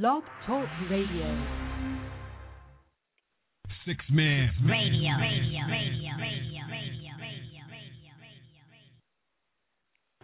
Blog Talk Radio. Sixth Man Radio. Radio. Radio. Radio.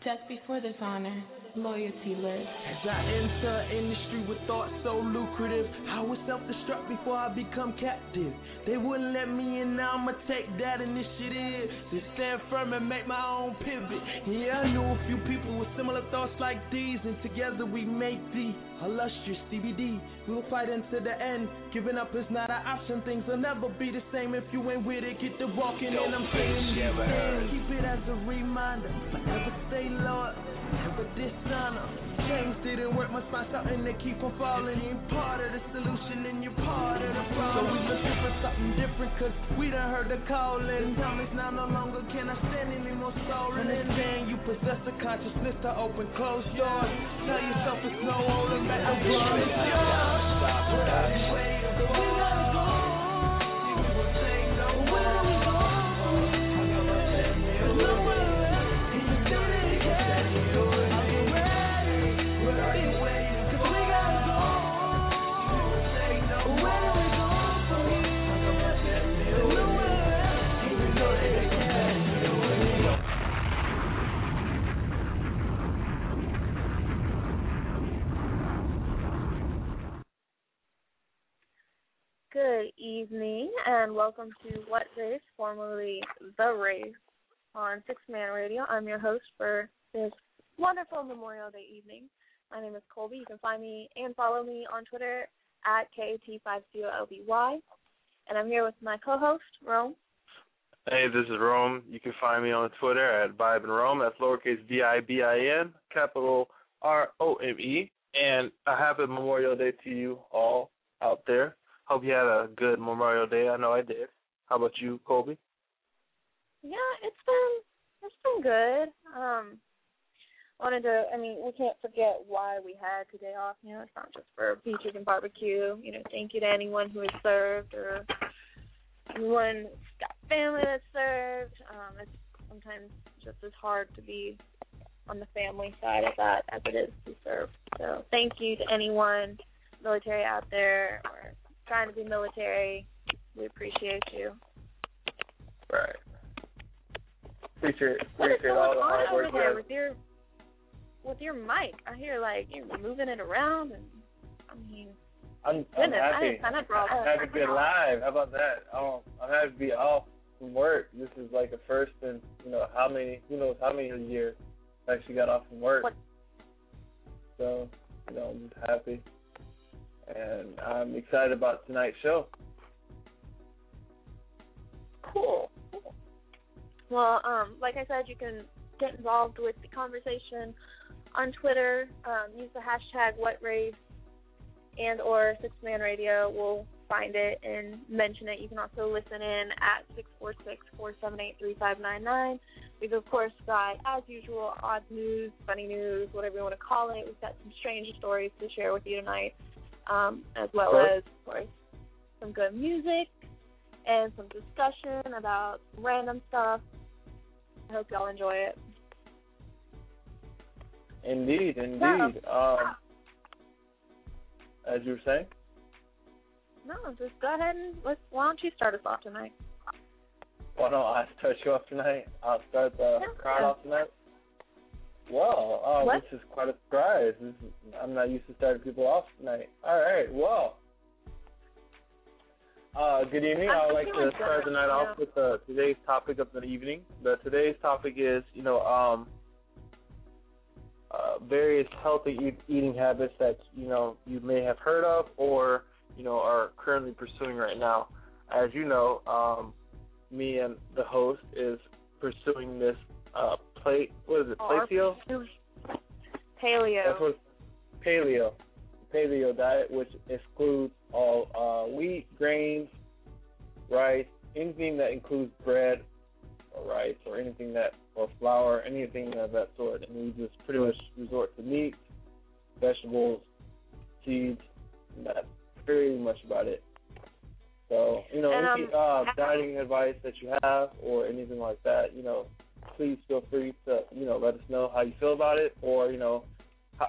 Just before this honor, loyalty lives. As I enter industry with thoughts so lucrative, I would self-destruct before I become captive. They wouldn't let me in, now I'ma take that initiative to stand firm and make my own pivot. Yeah, I knew a few people with similar thoughts like these, and together we make the illustrious CBD. We'll fight until the end. Giving up is not an option. Things will never be the same if you ain't with it. Get to walking, and I'm saying these things. Keep it as a reminder. Forever stay loyal, never dishonor. Change didn't work, must find something to keep on falling. You're part of the solution and you're part of the problem. So we looking for something different, cause we done heard the calling. Time is now no longer can I stand any more stolen. Understand you possess the consciousness to open closed doors. Tell yourself it's no holding back. Is yours. Way of the evening and welcome to What Race, formerly The Race, on Sixth Man Radio. I'm your host for this wonderful Memorial Day evening. My name is Colby. You can find me and follow me on Twitter at KT50LBY. And I'm here with my co host, Rome. Hey, this is Rome. You can find me on Twitter at vibinRome. That's lowercase V I B I N, capital R O M E. And a happy Memorial Day to you all out there. Hope you had a good Memorial Day. I know I did. How about you, Colby? Yeah, it's been it's been good. Um wanted to I mean, we can't forget why we had today off, you know, it's not just for beaches and barbecue. You know, thank you to anyone who has served or anyone who's got family that served. Um, it's sometimes just as hard to be on the family side of that as it is to serve. So thank you to anyone military out there or trying to be military. We appreciate you. Right. Appreciate What appreciate all the hard work. there with your with your mic? I hear like you're moving it around, and I mean, I'm, I'm goodness, I happy. up I'm happy to be alive. How about that? Um, I'm happy to be off from work. This is like the first in you know how many who knows how many years I actually got off from work. What- So you know I'm just happy, and I'm excited about tonight's show. Cool. Well, um, like I said, you can get involved with the conversation on Twitter. Um, use the hashtag WhatRace and or Sixth Man Radio. We'll find it and mention it. You can also listen in at six four six four seven eight three five nine nine. We've of course got, as usual, odd news, funny news, whatever you want to call it. We've got some strange stories to share with you tonight, um, as well Sure. as, of course, some good music and some discussion about random stuff. I hope y'all enjoy it. Indeed, indeed. Yeah. Um, as you were saying. No, just go ahead and let's. Why don't you start us off tonight? Why don't I start you off tonight? I'll start the Yeah. crowd off tonight. Well, uh, What? this is quite a surprise. This is, I'm not used to starting people off tonight. All right, well. Uh, good evening. I I would like to were start the night off with uh, today's topic of the evening. The today's topic is, you know, um, uh, various healthy eat, eating habits that you know you may have heard of or you know are currently pursuing right now. As you know, um, me and the host is pursuing this uh, plate. What is it? Oh, Plateo. Paleo. That's what paleo, paleo diet, which excludes all uh, wheat, grains, rice, anything that includes bread or rice or anything that or flour, anything of that sort. And we just pretty much resort to meat, vegetables, seeds, and that's pretty much about it. So, you know, And, um, any uh, dieting advice that you have or anything like that, you know, please feel free to, you know, let us know how you feel about it or, you know, how,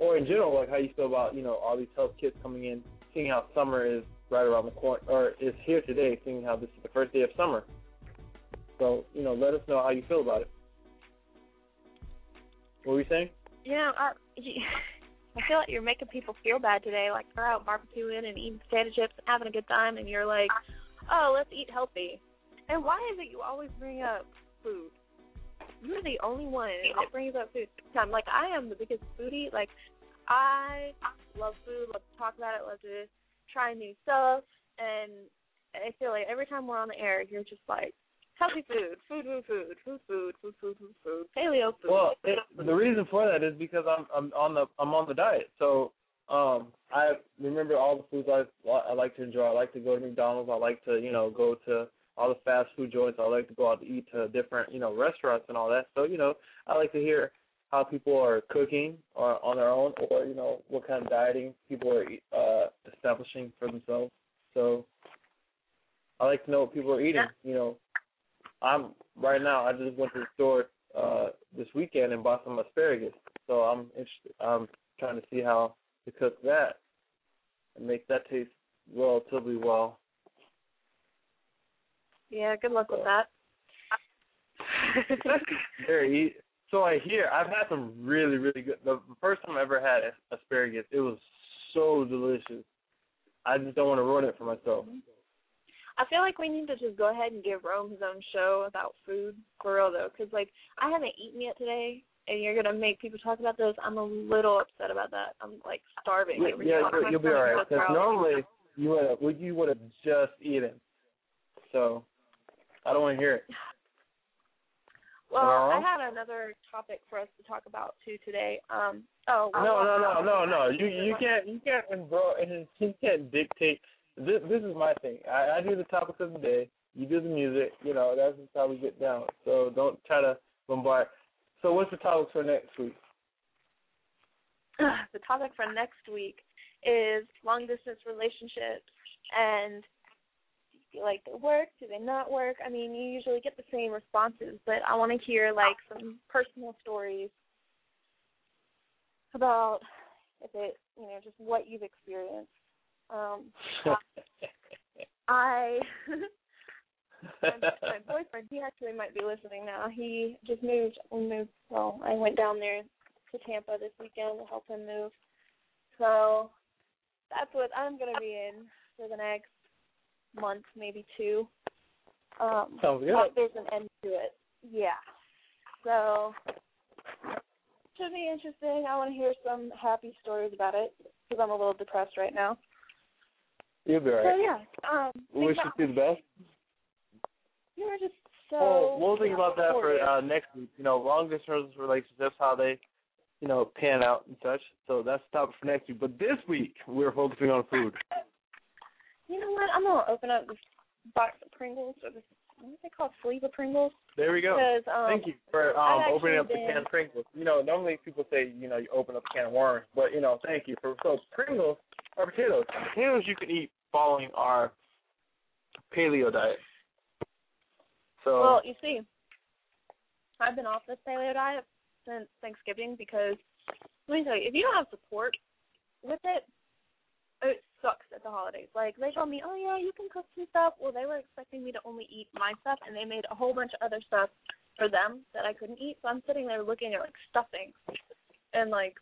or in general, like how you feel about you know all these health kits coming in, seeing how summer is right around the corner, or is here today, seeing how this is the first day of summer. So you know, let us know how you feel about it. What were you saying? You know, I, I feel like you're making people feel bad today. Like they're out barbecuing and eating potato chips and having a good time, and you're like, "Oh, let's eat healthy." And why is it you always bring up food? You're the only one that brings up food. I'm like I am the biggest foodie. Like I love food, love to talk about it, love to try new stuff, and I feel like every time we're on the air, you're just like, healthy food, food, food, food, food, food, food, food, food, food, paleo food. Well, it, the reason for that is because I'm I'm on the I'm on the diet. So um I remember all the foods I I like to enjoy. I like to go to McDonald's. I like to you know go to all the fast food joints. I like to go out to eat to different you know restaurants and all that. So you know I like to hear how people are cooking or on their own, or you know what kind of dieting people are uh establishing for themselves. So I like to know what people are eating. You know, I'm right now. I just went to the store uh this weekend and bought some asparagus. So I'm interested. I'm trying to see how to cook that and make that taste relatively well. Yeah, good luck with that. Very easy. So I hear I've had some really really good. The first time I ever had asparagus, it was so delicious. I just don't want to ruin it for myself. Mm-hmm. I feel like we need to just go ahead and give Rome his own show about food for real though, because like I haven't eaten yet today, and you're gonna make people talk about this. I'm a little upset about that. I'm like starving. Yeah, yeah you'll, you'll be all right. Because normally you would have you would have just eaten. So I don't want to hear it. Well, I had another topic for us to talk about too today. Um, oh. No, no, no, no, no. You you can't you can't bro you can't dictate. This this is my thing. I, I do the topics of the day. You do the music. You know that's how we get down. So don't try to bombard. So what's the topic for next week? the topic for next week is long distance relationships and like they work? Do they not work? I mean, you usually get the same responses, but I want to hear like some personal stories about if it, you know, just what you've experienced. Um, I, my, boyfriend, he actually might be listening now. He just moved. We moved. Well, I went down there to Tampa this weekend to help him move. So that's what I'm going to be in for the next month, maybe two. Um, Sounds good. But there's an end to it. Yeah. So should be interesting. I want to hear some happy stories about it because I'm a little depressed right now. You'll be alright. So yeah. Um, we wish you the best. You were just so. Oh, we'll think about that for uh, next week. You know, long distance relationships, that's how they, you know, pan out and such. So that's the topic for next week. But this week we're focusing on food. You know what? I'm gonna open up this box of Pringles or this what is it called? Sleeve of Pringles. There we go. Um, Thank you for um, opening up been... the can of Pringles. You know, normally people say, you know, you open up a can of worms, but you know, thank you for so Pringles are potatoes. Potatoes you can eat following our paleo diet. So Well, you see, I've been off this paleo diet since Thanksgiving because let me tell you, if you don't have support with it, it sucks at the holidays. Like they told me, oh yeah, you can cook some stuff. Well, they were expecting me to only eat my stuff, and they made a whole bunch of other stuff for them that I couldn't eat. So I'm sitting there looking at like stuffing, and like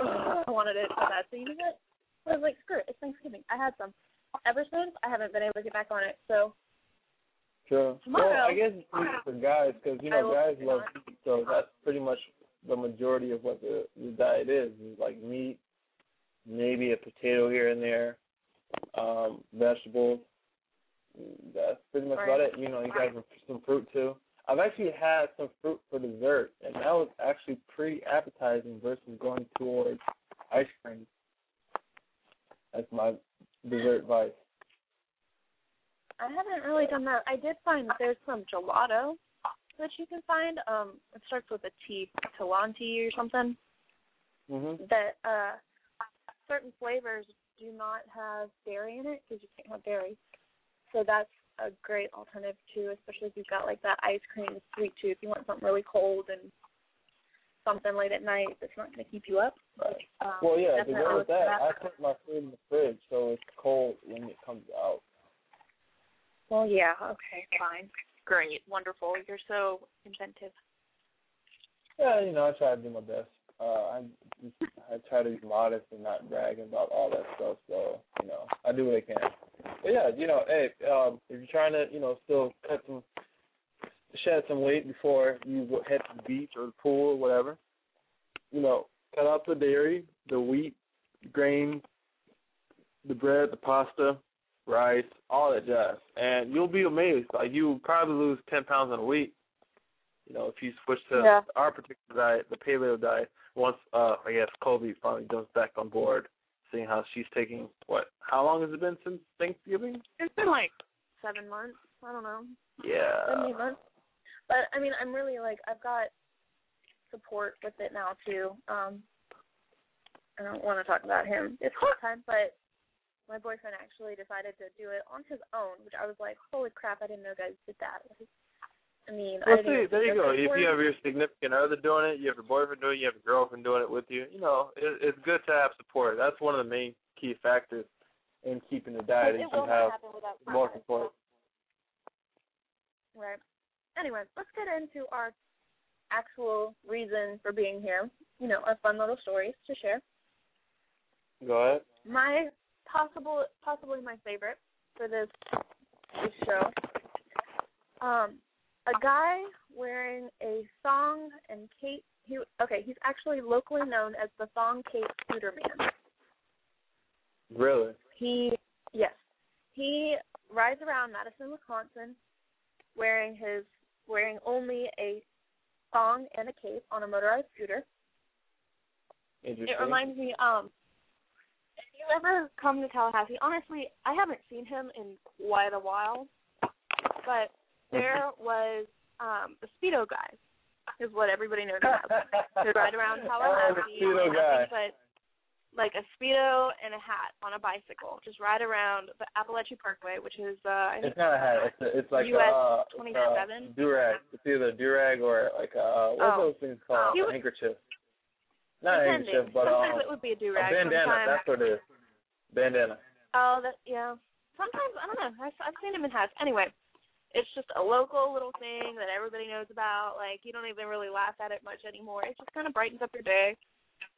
ugh, I wanted it so bad. So you know what? I was like, screw it. It's Thanksgiving. I had some. Ever since, I haven't been able to get back on it. So Sure. Tomorrow, well, I guess it's for guys because you know guys love so that's pretty much the majority of what the the diet is. Is like meat, maybe a potato here and there, um, vegetables. That's pretty much about it. You know, you guys have some fruit too. I've actually had some fruit for dessert, and that was actually pretty appetizing versus going towards ice cream. That's my dessert vice. I haven't really done that. I did find that there's some gelato that you can find. Um, it starts with a T, Talenti or something. Mhm. That uh, certain flavors do not have dairy in it because you can't have dairy. So that's a great alternative too, especially if you've got like that ice cream sweet tooth. You want something really cold and something late at night that's not going to keep you up. Right. Um, Well, yeah, to definitely go with look that, I put my food in the fridge so it's cold when it comes out. Well, yeah. Okay, fine. Great, wonderful. You're so inventive. Yeah, you know, I try to do my best. Uh, I just, I try to be modest and not bragging about all that stuff. So, you know, I do what I can. But yeah, you know, hey, um, if you're trying to, you know, still cut some, shed some weight before you head to the beach or the pool or whatever, you know, cut out the dairy, the wheat, grain, the bread, the pasta, rice, all that jazz, and you'll be amazed. Like you probably lose ten pounds in a week. You know, if you switch to Yeah. our particular diet, the paleo diet, once uh I guess Colby finally jumps back on board, seeing how she's taking what how long has it been since Thanksgiving? It's been like seven months. I don't know. Yeah. seven, eight months. But I mean, I'm really like I've got support with it now too. Um, I don't want to talk about him. It's hard time, but my boyfriend actually decided to do it on his own, which I was like, holy crap, I didn't know guys did that. Like, I mean, I Well, didn't see, there you go. If you have your significant other doing it, you have your boyfriend doing it, you have your girlfriend doing it with you. You know, it, it's good to have support. That's one of the main key factors in keeping the diet. it is will not happen without more support. support. Right. Anyway, let's get into our actual reason for being here. You know, our fun little stories to share. Go ahead. My possible, possibly my favorite for this this show. Um, a guy wearing a thong and cape. He okay. He's actually locally known as the thong cape scooter man. Really? He yes, he rides around Madison, Wisconsin, wearing his wearing only a thong and a cape on a motorized scooter. Interesting. It reminds me, um, if you ever come to Tallahassee, honestly, I haven't seen him in quite a while, but there was um the Speedo guy, is what everybody knows as. To ride around Oh, the Tallahassee, Speedo in but like a Speedo and a hat on a bicycle, just ride around the Apalachee Parkway, which is uh, I think It's not a hat. It's a, it's like US uh, 27? do rag. It's either a do rag or like uh, what are Oh. those things called? He a handkerchief. Not a handkerchief, but sometimes um, it would be a do a bandana. Sometimes That's what it is. Bandana. Oh, that yeah. Sometimes I don't know. I've, I've seen him in hats. Anyway, it's just a local little thing that everybody knows about. Like you don't even really laugh at it much anymore. It just kind of brightens up your day.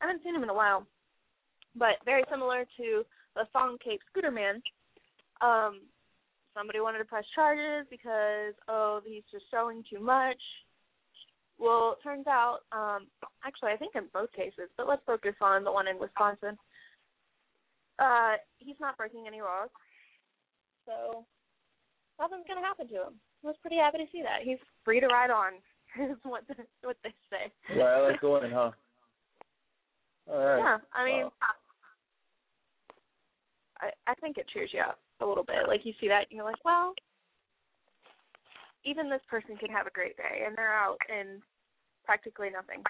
I haven't seen him in a while, but very similar to the Thong Cape Scooter Man. Um, somebody wanted to press charges because oh he's just showing too much. Well, it turns out, um, actually, I think in both cases, but let's focus on the one in Wisconsin. Uh, he's not breaking any laws, so nothing's gonna happen to him. I was pretty happy to see that. He's free to ride on. Is what the, what they say. Right, I like going, huh? All right. Yeah, I mean, Wow. I I think it cheers you up a little bit. Like you see that, and you're like, well, even this person can have a great day, and they're out in practically nothing.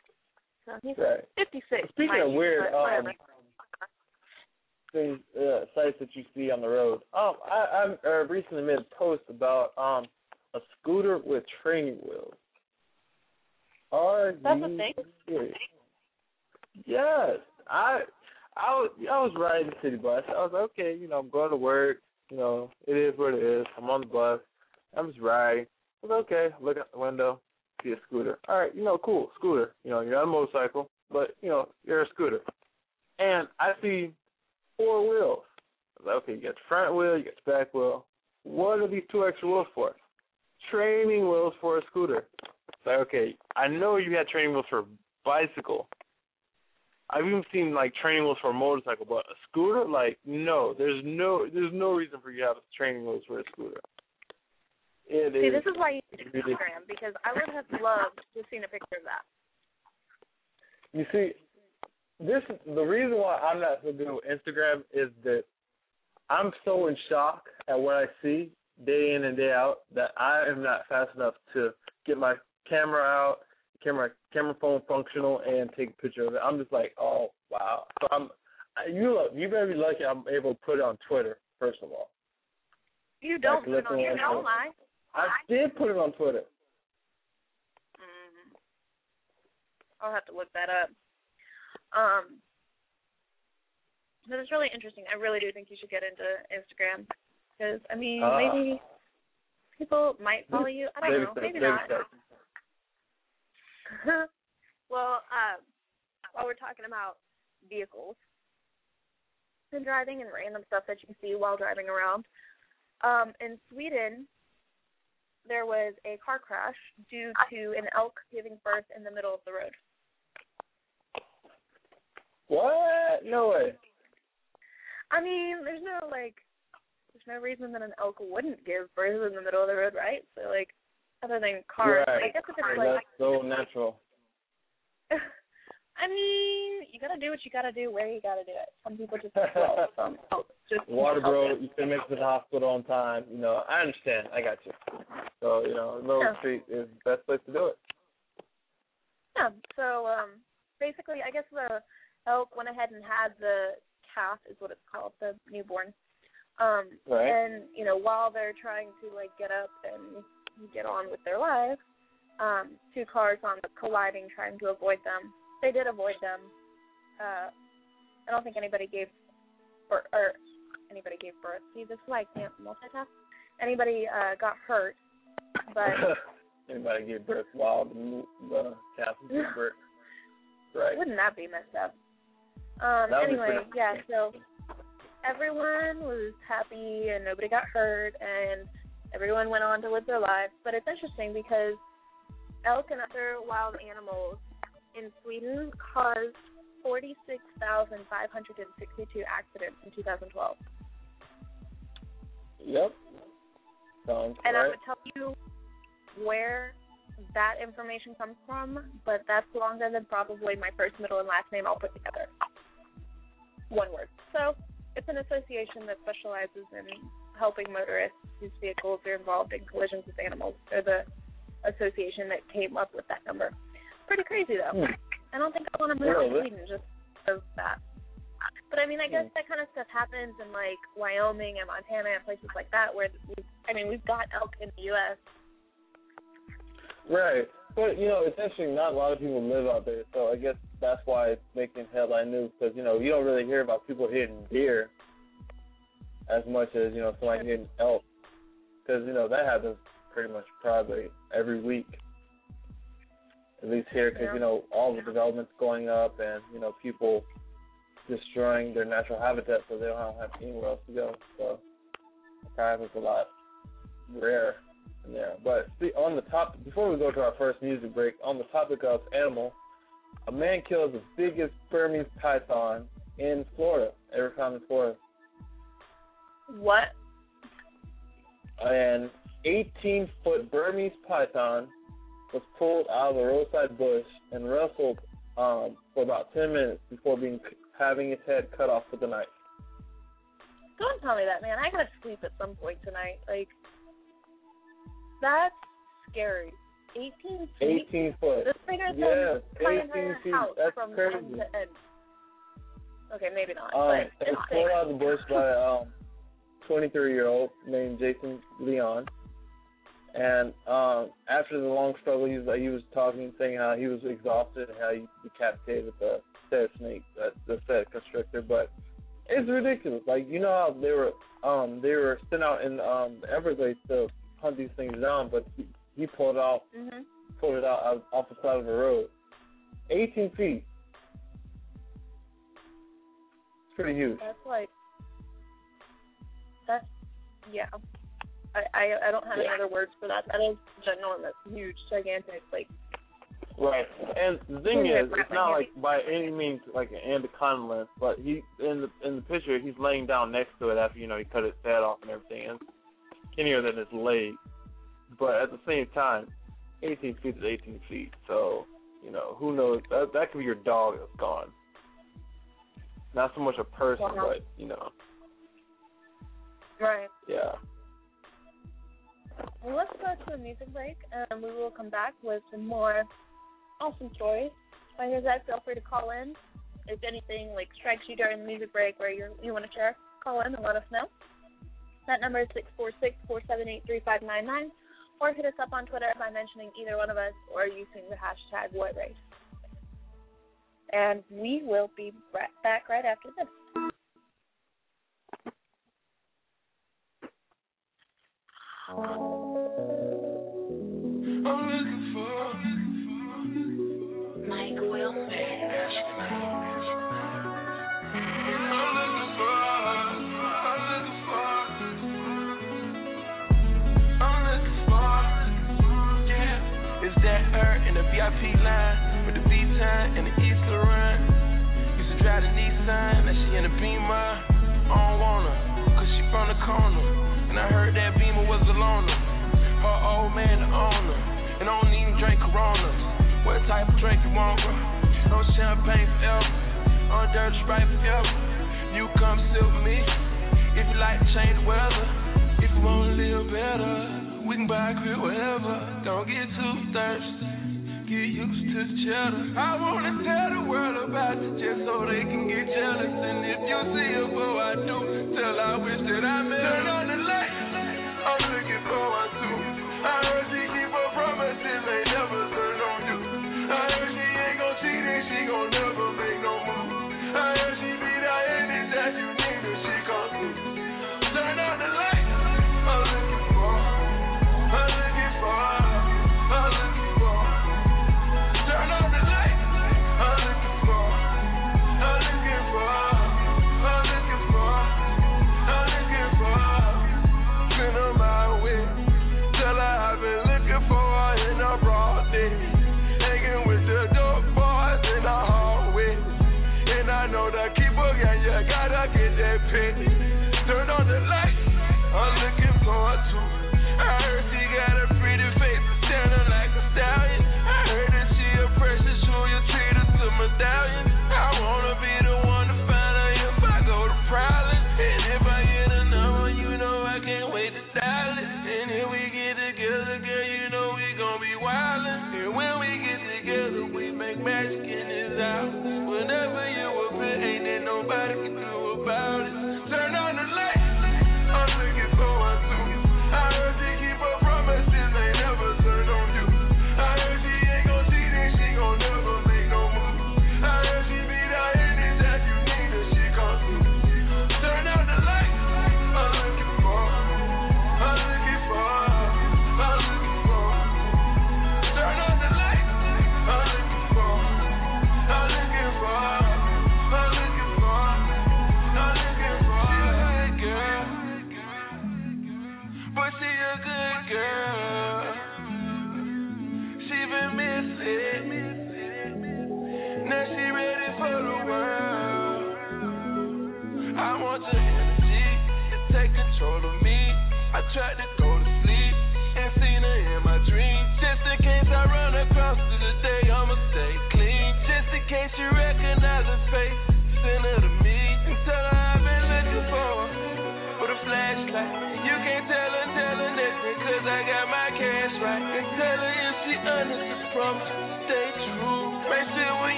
So he's Right. 56. Speaking of weird, um. Things, uh, sites that you see on the road. Um, I, I uh, recently made a post about um a scooter with training wheels. Are That's you a thing? serious? Yes, I I was I was riding the city bus. I was like, okay, you know, I'm going to work. You know, it is what it is. I'm on the bus. I'm just riding. I was okay. Look out the window, see a scooter. All right, you know, cool, scooter. You know, you're on a motorcycle, but you know, you're a scooter. And I see four wheels. Like, okay, you got the front wheel, you got the back wheel. What are these two extra wheels for? Training wheels for a scooter. It's like, okay, I know you had training wheels for a bicycle. I've even seen like training wheels for a motorcycle, but a scooter, like, no, there's no, there's no reason for you to have training wheels for a scooter. It See, is this is why you need. Instagram because I would have loved to have seen a picture of that. You see, this the reason why I'm not so good with Instagram is that I'm so in shock at what I see day in and day out that I am not fast enough to get my camera out, camera camera phone functional, and take a picture of it. I'm just like, oh wow. So I'm you look, you better be lucky I'm able to put it on Twitter first of all. You don't Like, put it on listen, don't lie. I did put it on Twitter. Mm. I'll have to look that up. Um, but it's really interesting. I really do think you should get into Instagram because I mean Ah. maybe people might follow you. I don't know, steps, maybe not. steps. well, uh, while we're talking about vehicles and driving and random stuff that you can see while driving around, um, in Sweden, there was a car crash due to an elk giving birth in the middle of the road. What? No way. I mean, there's no like, there's no reason that an elk wouldn't give birth in the middle of the road, right? So like, other than cars, right. I guess if it's That's like, so natural. I mean, you gotta do what you gotta do where you gotta do it. Some people just well, some just Water, bro. You can make it to the hospital on time. You know, I understand. I got you. So you know, Middle Yeah. Street is the best place to do it. Yeah. So um, basically, I guess the elk went ahead and had the calf, is what it's called, the newborn. Um, Right. And you know, while they're trying to like get up and get on with their lives, um, two cars on the colliding, trying to avoid them. They did avoid them. Uh, I don't think anybody gave or, or anybody gave birth. See, this I can't multitask. Anybody uh, got hurt, but Anybody give birth while the, the calf is giving birth? Right. Wouldn't that be messed up? Um, That would be anyway, yeah, so everyone was happy and nobody got hurt and everyone went on to live their lives. But it's interesting because elk and other wild animals in Sweden caused 46,562 accidents in 2012. Yep. Sounds And I right. would tell you where that information comes from, but that's longer than probably my first, middle, and last name all put together. One word. So it's an association that specializes in helping motorists whose vehicles are involved in collisions with animals. They're the association that came up with that number. Pretty crazy though. Hmm. I don't think I want to move to? Sweden just because of that. But I mean, I guess Hmm. that kind of stuff happens in like Wyoming and Montana and places like that, where we, I mean, we've got elk in the U.S. Right. But, you know, it's interesting, not a lot of people live out there, so I guess that's why it's making headline news, because, you know, you don't really hear about people hitting deer as much as, you know, somebody hitting elk. Because, you know, that happens pretty much probably every week. At least here, because, you know, all the development's going up and, you know, people destroying their natural habitat so they don't have anywhere else to go. So it happens a lot rare there. But see, on the top, before we go to our first music break, on the topic of animal, a man kills the biggest Burmese python in Florida, ever found in Florida. What? An 18 foot Burmese python was pulled out of a roadside bush and wrestled um, for about 10 minutes before being having its head cut off with a knife. Don't tell me that, man. I gotta sleep at some point tonight. Like, that's scary. 18 feet. 18 foot. This than Yeah, 18 entire feet. house That's from crazy. end to end. Okay, maybe not, Um, but it it's was pulled out of the bush by a um, 23 year old named Jason Leon. And um, after the long struggle, he was he was talking, saying how he was exhausted and how he decapitated the said snake, uh, the said constrictor. But it's ridiculous. Like you know how they were um they were sent out in um the Everglades to hunt these things down, but he, he pulled it out hmm pulled it out out- off the side of the road, 18 feet. It's pretty huge. That's like, that's, yeah. I, I I don't have any Yeah. other words for that. That is ginormous, huge, gigantic. Like, Right. And the thing is, it's not like by any means like an anaconda length, but he in the in the picture he's laying down next to it after you know he cut its head off and everything, and skinnier than his leg. But at the same time, 18 feet is 18 feet, so you know who knows that that could be your dog that's gone. Not so much a person, Wow. but you know, right. yeah. Well, let's go to a music break, and we will come back with some more awesome stories. Like I said, feel free to call in if anything like strikes you during the music break where you you want to share. Call in and let us know. That number is 646-478-3599, or hit us up on Twitter by mentioning either one of us or using the hashtag WhatRace. And we will be right back right after this. Um, VIP line with the B time and the Easter run. Used to drive the Nissan, now she in a Beamer. I don't want her, cause she from the corner. And I heard that Beamer was a loner. Her old man, the owner. And I don't even drink Coronas. What type of drink you want, bro? No champagne forever. On dirt Sprite forever. You come sit with me. If you like to change the weather. If you wanna live better. We can buy a crib wherever. Don't get too thirsty get used to cheddar. I wanna tell the world about you just so they can get jealous. And if you see a boy, I do. Tell I wish that I met her on the lake. I'm looking for forward to. I heard she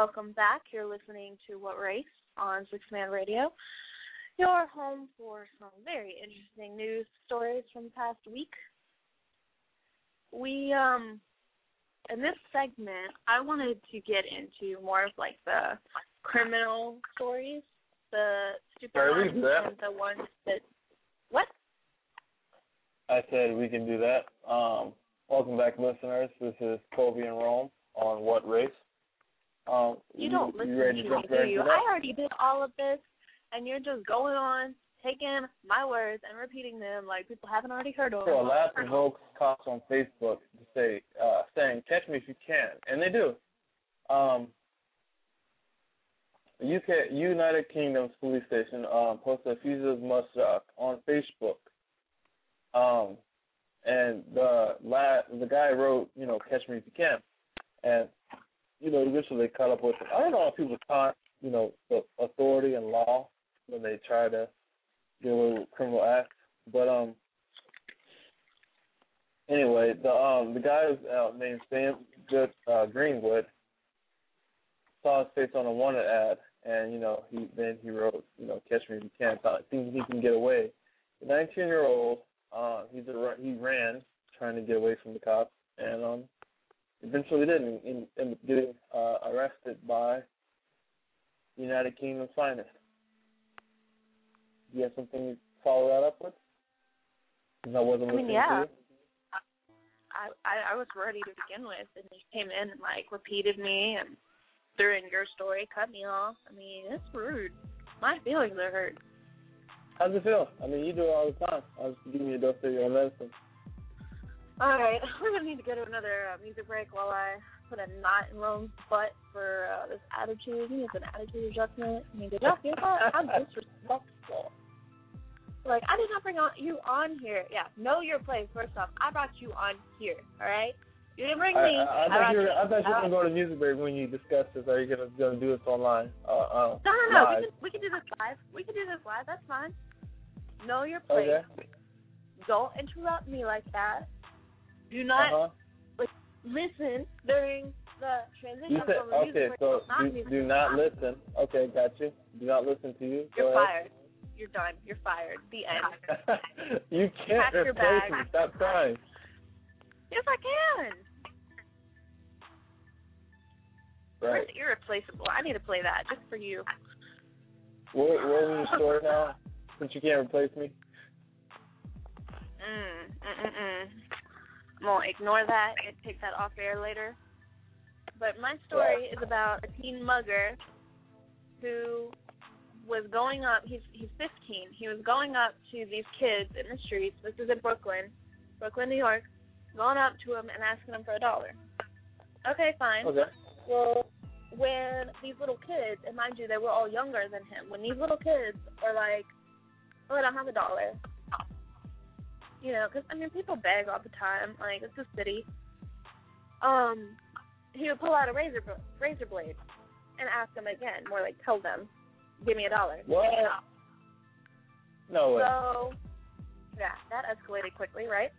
welcome back. You're listening to What Race on Sixth Man Radio. Your home for some very interesting news stories from the past week. We um in this segment I wanted to get into more of like the criminal stories, the stupid ones we do that? and the ones that what? I said we can do that. Um, welcome back, listeners. This is Colby and Rome on What Race. Um, You don't listen you ready to to me, do you? I already did all of this, and you're just going on taking my words and repeating them like people haven't already heard of. So a lab provokes cops on Facebook to say, uh, saying, "Catch me if you can," and they do. Um, UK United Kingdom's police station um, posted a fugitive mugshot on Facebook. Um, and the lad, the guy wrote, you know, "Catch me if you can," and you know, eventually they caught up with him. I don't know if people taunt, you know, the authority and law when they try to get with criminal acts, but um anyway, the um the guy uh, named Sam Good uh, Greenwood saw his face on a wanted ad, and you know he then he wrote, you know, catch me if you can, thought thinking he can get away. The 19 year old, uh, he's a he ran trying to get away from the cops, and um eventually did, and and, and getting uh, arrested by the United Kingdom finest. Do you have something to follow that up with? with? 'Cause I wasn't I mean, listening yeah. to you. I, I was ready to begin with, and you came in and like repeated me and threw in your story, cut me off. I mean, it's rude. My feelings are hurt. How's it feel? I mean, you do it all the time. I was giving you a dose of your own medicine. All right, we're gonna need to go to another uh, music break while I put a knot in Rome's butt for uh, this attitude. He needs an attitude adjustment. I mean, did y'all hear that? How disrespectful. Like, I did not bring on you on here. Yeah, know your place. First off, I brought you on here. All right, you didn't bring I, me. I, I thought you were. I thought you were gonna go to music break when you discuss this. Are you gonna gonna do this online? Uh, uh, No, no, no. live? We can we can do this live. We can do this live. That's fine. Know your place. Okay. Don't interrupt me like that. Do not Uh-huh. listen during the transition You said from a music okay. So do, do not listen. Okay, got you. Do not listen to you. You're Go ahead. fired. You're done. You're fired. The end. you can't Pack your replace bag. me. Stop trying. yes, I can. Right. Irreplaceable. I need to play that just for you. What what was your story now? Since you can't replace me. Mm, mm, mm, I'm ignore that and take that off air later. But my story is about a teen mugger who was going up. He's he's 15. He was going up to these kids in the streets. This is in Brooklyn, Brooklyn, New York. Going up to them and asking them for a dollar. Okay, fine. Okay. Well, when these little kids, and mind you, they were all younger than him. When these little kids are like, "Oh, I don't have a dollar," you know, because I mean, people beg all the time. Like it's a city. Um, he would pull out a razor razor blade and ask them again, more like tell them, "Give me a dollar." What? No way. So, yeah, that escalated quickly, right?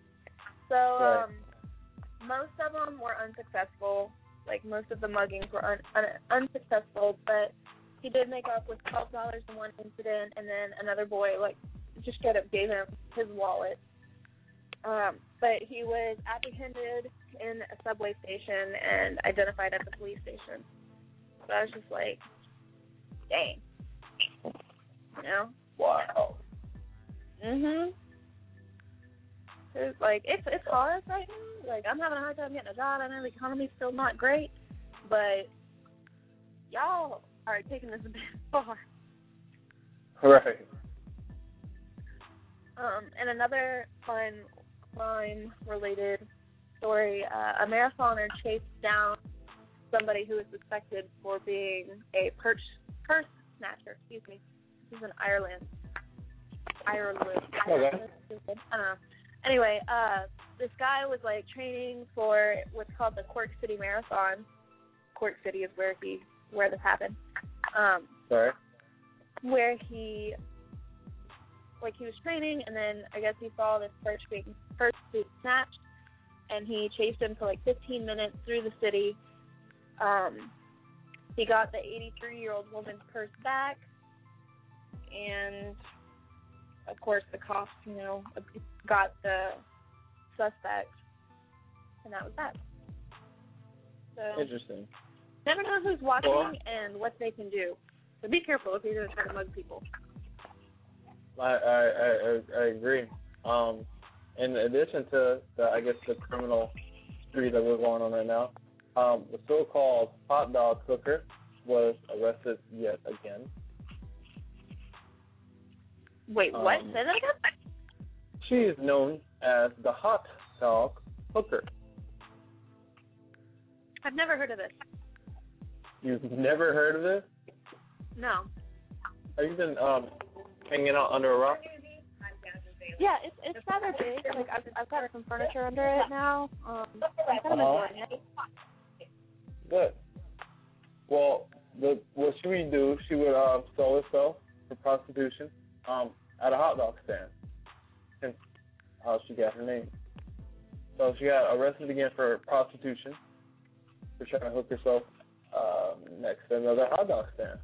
So, Right. um, most of them were unsuccessful. Like most of the muggings were un- un- unsuccessful, but he did make up with twelve dollars in one incident, and then another boy like just straight up gave him his wallet. Um, but he was apprehended in a subway station and identified at the police station. So I was just like, dang, you know. Wow. Mhm. It's like it's it's hard right now. Like I'm having a hard time getting a job. I know the economy's still not great, but y'all are taking this a bit far. Right. Um, and another fun crime related story, uh, a marathoner chased down somebody who was suspected for being a purse purse snatcher, excuse me. This is in Ireland. Ireland. Ireland. I don't know. Anyway, uh this guy was like training for what's called the Cork City Marathon. Cork City is where he where this happened. Um Sorry. where he like he was training and then I guess he saw this purse being purse being snatched and he chased him for like fifteen minutes through the city. Um He got the 83 year old woman's purse back, and of course the cops, you know, got the suspect, and that was that. So Interesting. never know who's watching Well- and what they can do. So be careful if you're going to try to mug people. I I I, I- agree. Um, in addition to the, I guess the criminal spree that we're going on right now, um, the so-called hot dog cooker was arrested yet again. Wait, what? Um, Say that again? She is known as the hot dog hooker. I've never heard of this. You've never heard of this? No. Have you been um hanging out under a rock? Yeah, it's it's rather big. Like I've I've got some furniture under it now. Um, I'm kind of Uh-huh. enjoying it. Good. Well, the what she would do, she would uh, sell herself for prostitution um, at a hot dog stand. Hence how she got her name. So she got arrested again for prostitution for trying to hook herself um, next to another hot dog stand.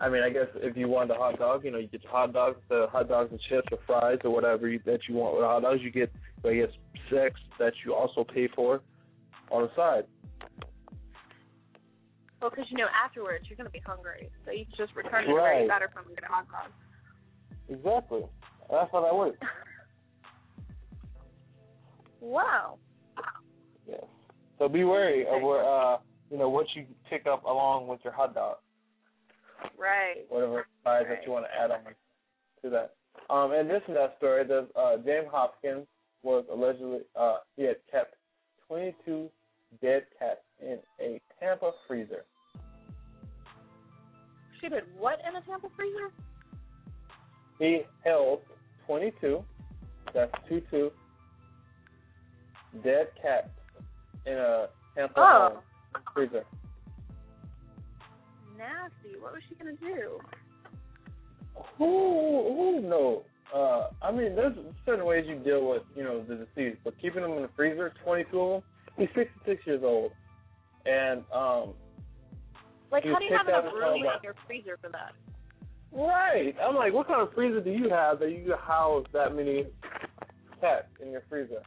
I mean, I guess if you want a hot dog, you know, you get your hot dogs, the hot dogs and chips or fries or whatever you, that you want with hot dogs. You get, I guess, sex that you also pay for on the side. Well, because you know afterwards you're gonna be hungry, so you can just return it Right. got her from and get a hot dog. Exactly. That's how that works. Wow. Yes. So be wary of where uh you know what you pick up along with your hot dog, Right. whatever size that you want to add on to that. Um, in addition to that story, there's uh, James Hopkins was allegedly uh he had kept 22 dead cats in a Tampa freezer. She did what in a Tampa freezer? He held 22, that's two two, dead cats in a Tampa Oh. freezer. Nasty. What was she gonna do? Who who knows? Uh, I mean, there's certain ways you deal with you know the deceased, but keeping them in the freezer, 22 of them. He's 66 years old, and um, Like, how do you have enough room in your freezer for that? right. I'm like, what kind of freezer do you have that you can house that many cats in your freezer?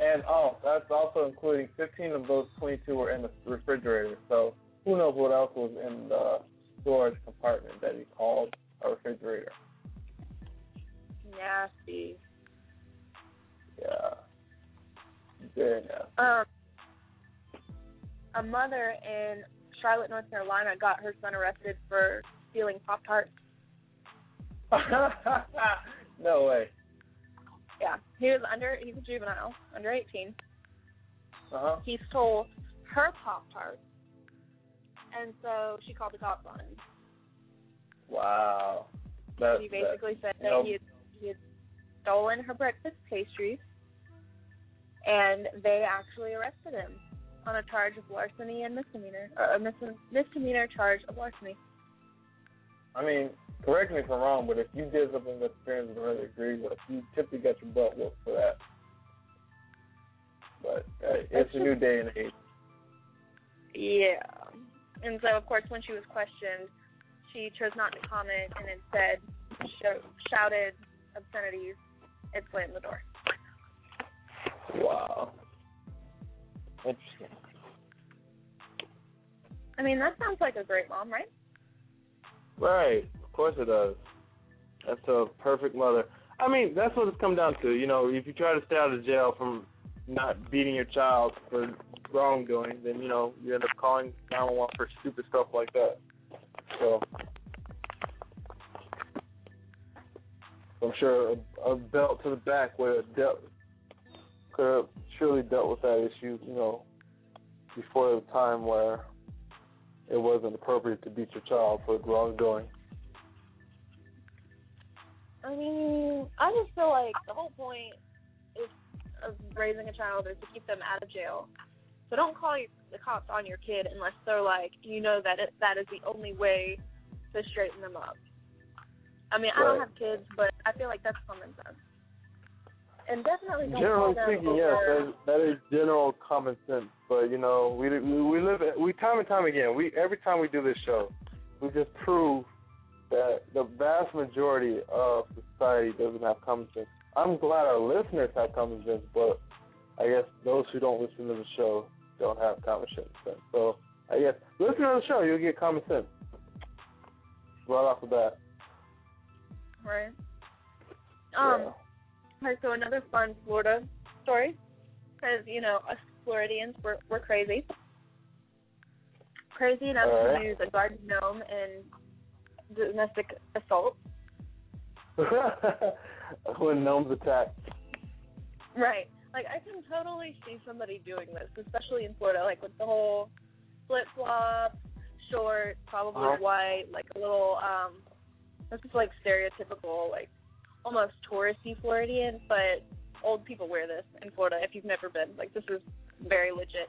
And oh, that's also including 15 of those 22 were in the refrigerator. So who knows what else was in the storage compartment that he called a refrigerator? Nasty. Yeah. Very nasty. Um, a mother in Charlotte, North Carolina, got her son arrested for stealing Pop Tarts. no way. Yeah, he was under. He's a juvenile, under 18. Uh huh. He stole her Pop Tarts, and so she called the cops on him. Wow. That, he basically said that nope. he had he had stolen her breakfast pastries, and they actually arrested him on a charge of larceny and misdemeanor, or a mis- misdemeanor charge of larceny. I mean, correct me if I'm wrong, but if you did something that the parents would really agree with, you typically get your butt whooped for that. But uh, it's a new day and age. Yeah. And so, of course, when she was questioned, she chose not to comment and instead sh- shouted obscenities and slammed the door. Wow. Interesting. I mean, that sounds like a great mom, right? Right. Of course it does. That's a perfect mother. I mean, that's what it's come down to. You know, if you try to stay out of jail from not beating your child for wrongdoing, then you know you end up calling 911 for stupid stuff like that. So, I'm sure a, a belt to the back would have dealt could have surely dealt with that issue. You know, before the time where it wasn't appropriate to beat your child for wrongdoing. I mean, I just feel like the whole point is of raising a child is to keep them out of jail. So don't call the cops on your kid unless they're like, you know that it, that is the only way to straighten them up. I mean, I don't have kids, but I feel like that's common sense. and definitely don't Generally call them speaking, yes, that is, that is general common sense. But you know, we we we live. We time and time again. We every time we do this show, we just prove that the vast majority of society doesn't have common sense. I'm glad our listeners have common sense, but I guess those who don't listen to the show don't have common sense. So I guess listen to the show, you'll get common sense right off the bat. Right. Um. Yeah. So another fun Florida story, because you know us Floridians we're we're crazy, crazy enough to use a garden gnome in domestic assault. when gnomes attack. Right. Like I can totally see somebody doing this, especially in Florida, like with the whole flip flop, short, probably Uh-huh. white, like a little um this is like stereotypical, like almost touristy Floridian, but old people wear this in Florida if you've never been. Like this is very legit.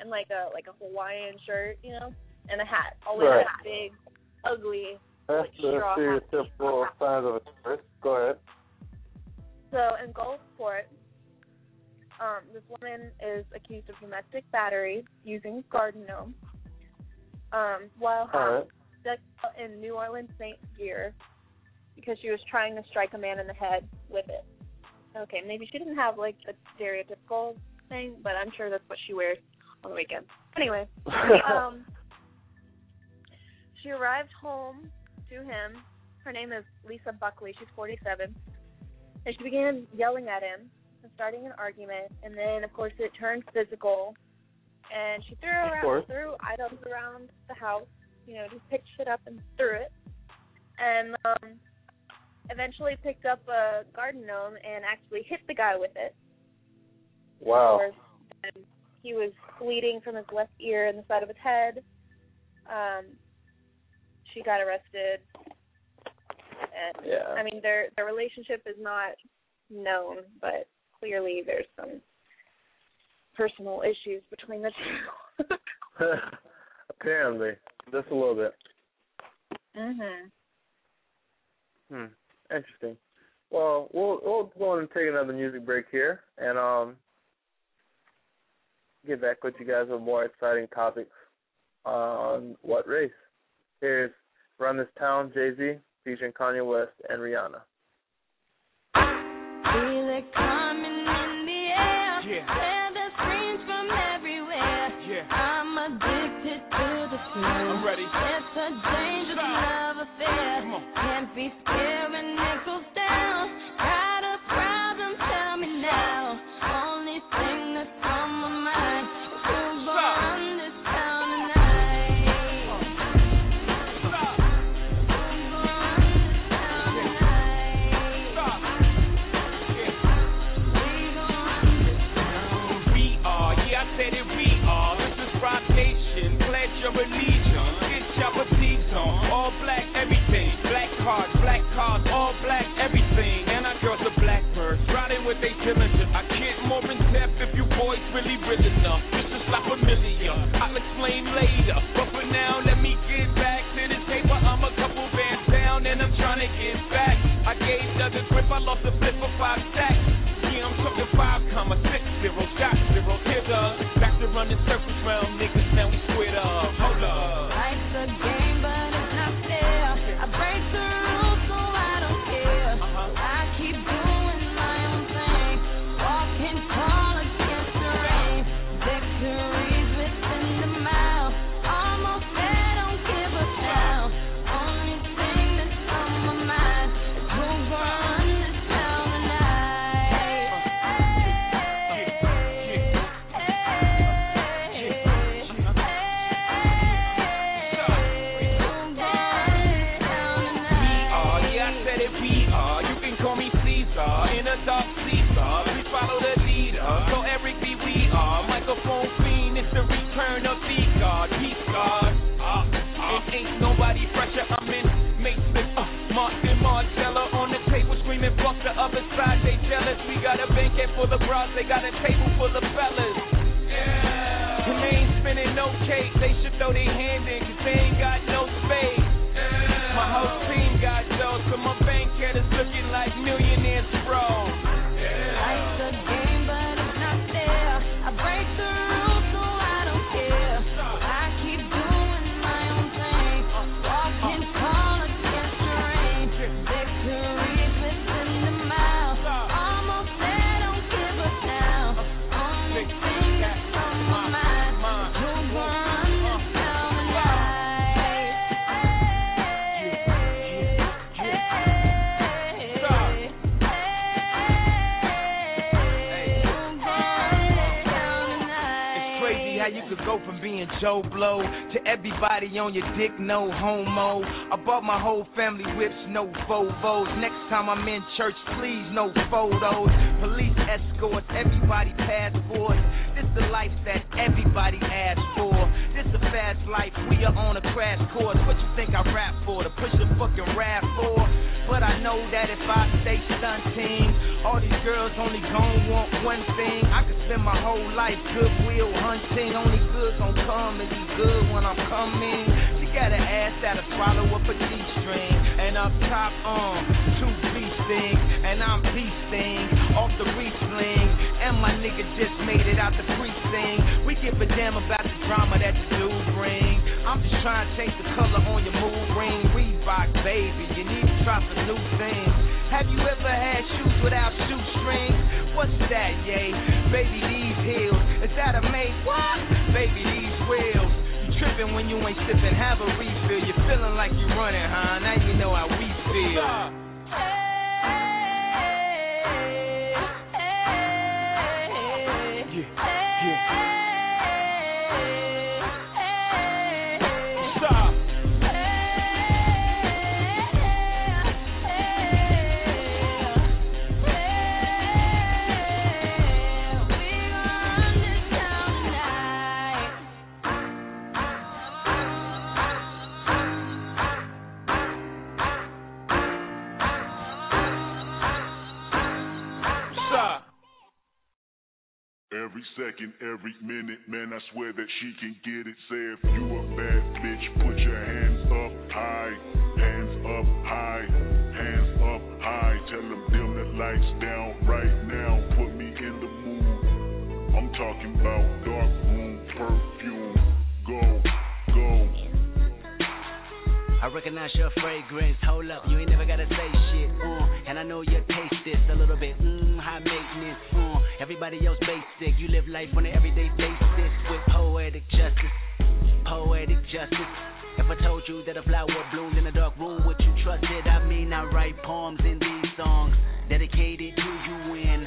And like a like a Hawaiian shirt, you know, and a hat. Always Right. like big, ugly That's the straw hat. stereotypical signs of a tourist. Go ahead. So in Gulfport, um, this woman is accused of domestic battery using garden gnome. Um, while right. out in New Orleans Saint gear because she was trying to strike a man in the head with it. Okay, maybe she didn't have like a stereotypical thing, but I'm sure that's what she wears on the weekends. Anyway, um, she arrived home to him. Her name is Lisa Buckley. She's 47. And she began yelling at him and starting an argument. And then, of course, it turned physical. And she threw around, threw items around the house. You know, just picked shit up and threw it. And um, eventually picked up a garden gnome and actually hit the guy with it. wow. and he was bleeding from his left ear and the side of his head. Um, she got arrested, and Yeah. I mean their their relationship is not known, but clearly there's some personal issues between the two. Apparently, just a little bit. mhm. Hmm. Interesting. Well, we'll we'll go on and take another music break here, and um, get back with you guys with more exciting topics on what race. Here's "Run This Town" Jay Z featuring Kanye West and Rihanna. Feel I'm addicted to the thrill. I'm ready. It's a dangerous love with they diligence. I get more in depth if you boys really real enough. This is not familiar. I'll explain later. But for now, let me get back to the table. I'm a couple bands down and I'm trying to get back. I gave Doug a grip, I lost a flip for five stacks. Yeah, I'm talking five comma six zero shot zero hitter. Back to running circles round niggas, now Monticello on the table screaming, fuck the other side. They jealous. We got a banquet full of bras. They got a table full of fellas. Yeah. And they ain't spinning no cake. They should throw their hand in, cause they ain't got no space. Yeah. My whole team got those, but my bank account is looking like millionaires, bro. Yeah. Like the game, but it's not fair. I break through. Joe Blow to everybody on your dick, no homo. I bought my whole family whips, no Volvos. Next time I'm in church, please, no photos. Police escorts, everybody passports. This the life that everybody asks for. Fast life, we are on a crash course. What you think I rap for? To push the fucking rap for? But I know that if I stay stunting, all these girls only gon' want one thing. I could spend my whole life goodwill hunting. Only good gon' come and be good when I'm coming. She got an ass that'll swallow up a G-string. And up top, um, two things. And I'm beasting off the re-sling. And my nigga just made it out the precinct. We give a damn about the drama that you do bring. I'm just trying to change the color on your mood ring. Reebok, baby, you need to try some new things. Have you ever had shoes without shoestrings? What's that, yay? Baby, these heels. Is that a Maybach? Baby, these wheels. You tripping when you ain't sipping, have a refill. You're feeling like you're running, huh? Now you know how we feel. Stop. Every second, every minute, man, I swear that she can get it. Say if you a bad bitch, put your hands up high, hands up high, hands up high. Tell them dim the lights down right now. Put me in the mood. I'm talking about dark room perfume. Go, go. I recognize your fragrance. Hold up, you ain't never gotta say shit. Uh, and I know you taste this a little bit. Mmm, high maintenance. Uh, everybody else basic. You live life on an everyday basis with poetic justice. Poetic justice. If I told you that a flower bloomed in a dark room, would you trust it? I mean, I write poems in these songs dedicated to you when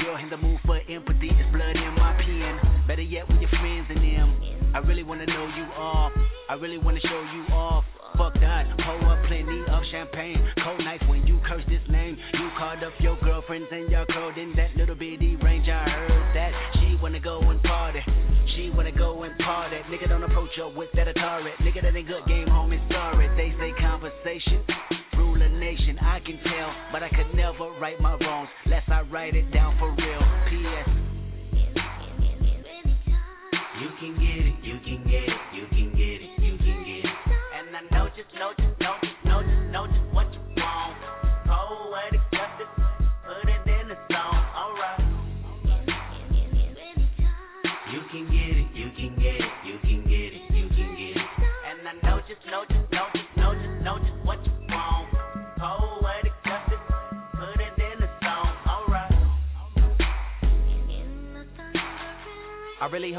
you're in the mood for empathy. It's blood in my pen. Better yet, with your friends and them. I really wanna know you all. I really wanna show you off. Fuck that, pour up plenty of champagne. Cold knife when you curse this name. You called up your girlfriends and y'all in that little bitty range. I heard that she wanna go and party. She wanna go and party. Nigga don't approach her with that Atari. Nigga that ain't good game, homie. Sorry, they say conversation. Rule a nation, I can tell, but I could never right my wrongs.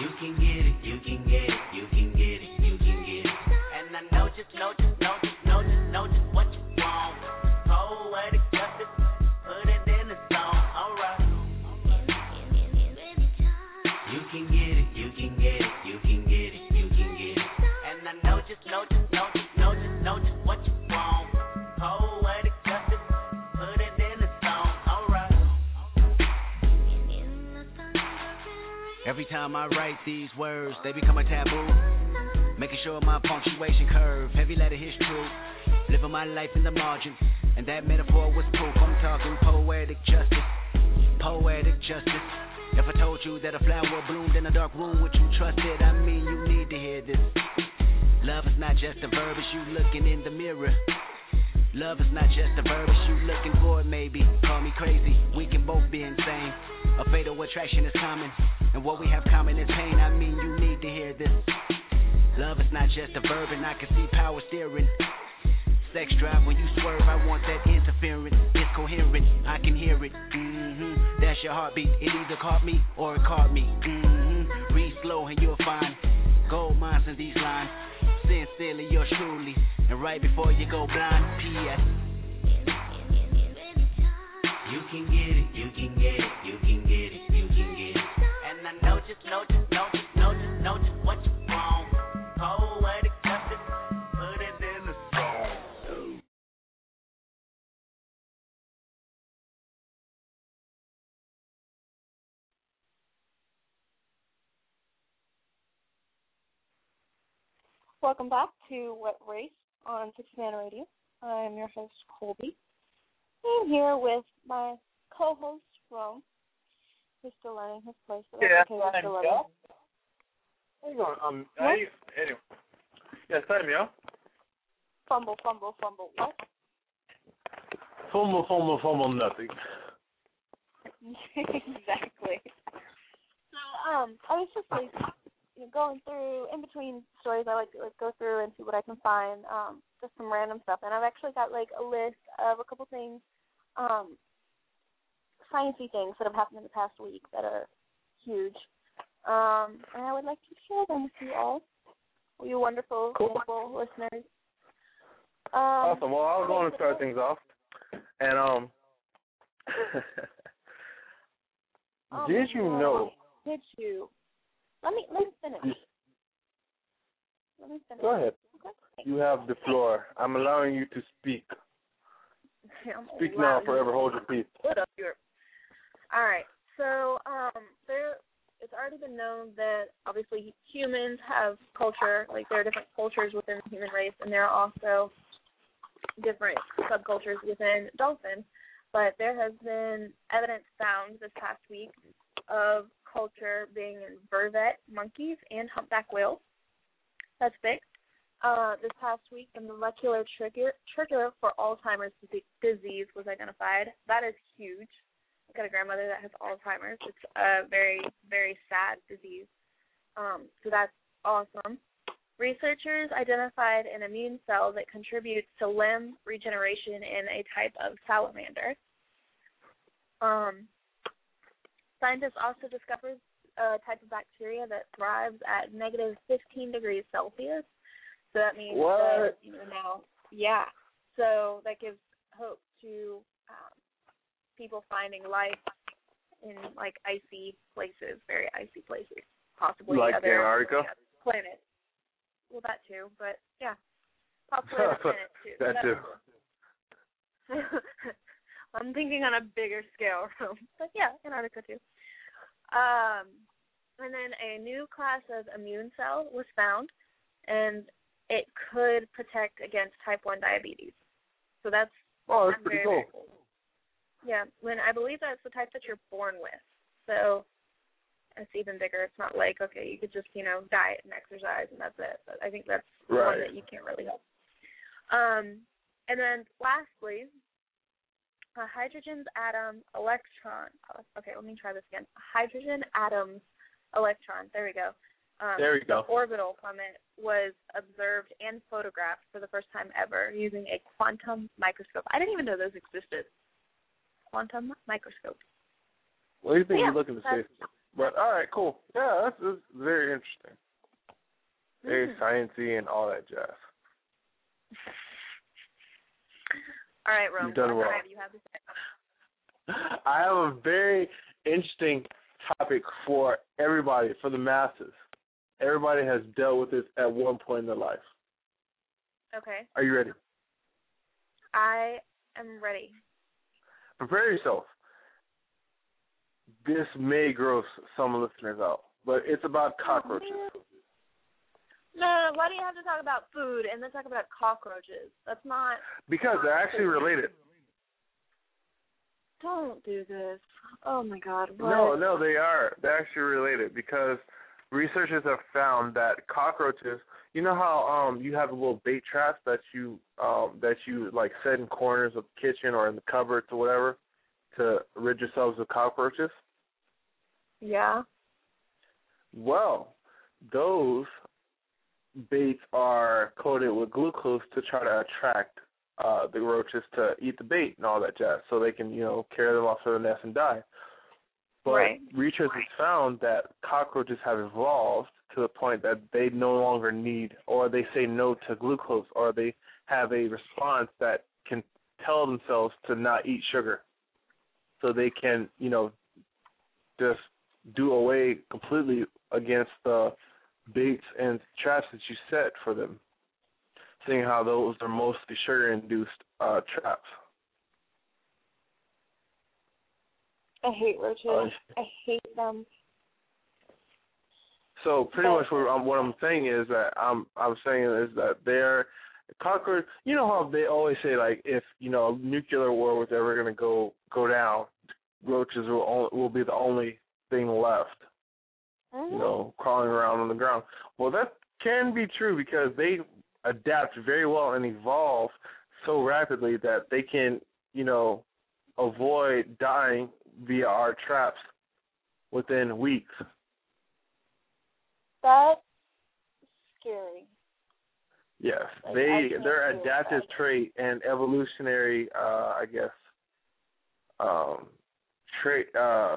You can get it, you can get it, you can get it, you can get it. And I know just, know just, Every time I write these words, they become a taboo. Making sure my punctuation curve, heavy letter hits true. Living my life in the margins, and that metaphor was proof. I'm talking poetic justice, poetic justice. If I told you that a flower bloomed in a dark room, would you trust it? I mean, you need to hear this. Love is not just a verb, it's you looking in the mirror. Love is not just a verb, it's you looking for it, maybe. Call me crazy, we can both be insane. A fatal attraction is common, and what we have common is pain. I mean, you need to hear this. Love is not just a verb, and I can see power steering. Sex drive when you swerve, I want that interference. It's coherent, I can hear it. Mm-hmm. That's your heartbeat. It either caught me or it caught me. Mm-hmm. Read slow and you'll find gold mines in these lines. Sincerely, yours truly. And right before you go blind, P.S. You can get it, you can get it, you can get it, you can get it. And I know just, know just, know just, know just, know just what you want. Poetic justice, put it in the song. Welcome back to What Race on Sixth Man Radio. I'm your host, Colby. I'm here with my co-host, Rome, who's still learning his place. But Yeah, that's okay, we're I'm still Joe. learning. How you going? Um, What? how you, anyway. Yeah, time, yeah? Fumble, fumble, fumble. What? Fumble, fumble, fumble, nothing. exactly. So, um, I was just like you know, going through in between stories. I like to like go through and see what I can find. Um, just some random stuff, and I've actually got like a list of a couple things, um, sciencey things that have happened in the past week that are huge. Um, and I would like to share them with you all, you wonderful, Cool. wonderful listeners. Um, Awesome. Well, I was going to start things off, and um, oh did you know? Did you? Let me let me finish. Let me finish. Go ahead. Okay. You have the floor. I'm allowing you to speak. Speak now, forever hold your peace. Put up your. All right. So um, there, it's already been known that obviously humans have culture. Like there are different cultures within the human race, and there are also different subcultures within dolphins. But there has been evidence found this past week of culture being in vervet monkeys and humpback whales. That's big. Uh, this past week, the molecular trigger trigger for Alzheimer's disease was identified. That is huge. I've got a grandmother that has Alzheimer's. It's a very, very sad disease. Um, so that's awesome. Researchers identified an immune cell that contributes to limb regeneration in a type of salamander. Um, scientists also discovered a type of bacteria that thrives at negative 15 degrees Celsius. So that means What? that you know now, yeah. So that gives hope to um, people finding life in like icy places, very icy places, possibly Like other Antarctica? planets. Well, that too, but yeah, possibly other planets too. That too. I'm thinking on a bigger scale, but yeah, Antarctica too. Um, and then a new class of immune cell was found, and it could protect against type one diabetes. So that's Oh, that's I'm pretty very, cool. Yeah, when I believe that's the type that you're born with. So it's even bigger. It's not like okay, you could just you know diet and exercise and that's it. But I think that's the one that you can't really help. Um, and then lastly, a hydrogen's atom electron. Okay, let me try this again. A hydrogen atom's electron. There we go. Um, There we go. The orbital from it was observed and photographed for the first time ever using a quantum microscope. I didn't even know those existed. Quantum microscope. What do you think Yeah, you're looking to that's- But all right, cool. Yeah, that's, that's very interesting. Very Mhm. sciencey and all that jazz. All right, Rome. You've done well. you have to say? I have a very interesting topic for everybody, for the masses. Everybody has dealt with this at one point in their life. Okay. Are you ready? I am ready. Prepare yourself. This may gross some listeners out, but it's about oh, cockroaches. No, no, no. Why do you have to talk about food and then talk about cockroaches? That's not. Because they're actually related. Don't do this. Oh my God. What? No, no, they are. They're actually related because researchers have found that cockroaches. You know how um you have a little bait traps that you um that you like set in corners of the kitchen or in the cupboards or whatever to rid yourselves of cockroaches. Yeah. Well, those baits are coated with glucose to try to attract uh the roaches to eat the bait and all that jazz, so they can you know carry them off to the nest and die. But Right. researchers found that cockroaches have evolved to the point that they no longer need, or they say no to glucose, or they have a response that can tell themselves to not eat sugar, so they can you know just do away completely against the baits and traps that you set for them, seeing how those are mostly sugar-induced uh, traps. I hate roaches. Uh, I hate them. So pretty much what I'm, what I'm saying is that I'm I'm saying is that they're cockroach. You know how they always say like if you know a nuclear war was ever going to go go down, roaches will only, will be the only thing left. Mhm. You know, crawling around on the ground. Well, that can be true because they adapt very well and evolve so rapidly that they can you know avoid dying via our traps within weeks. That's scary. Yes, Like, they their adaptive that. trait and evolutionary, uh, I guess, um, trait uh,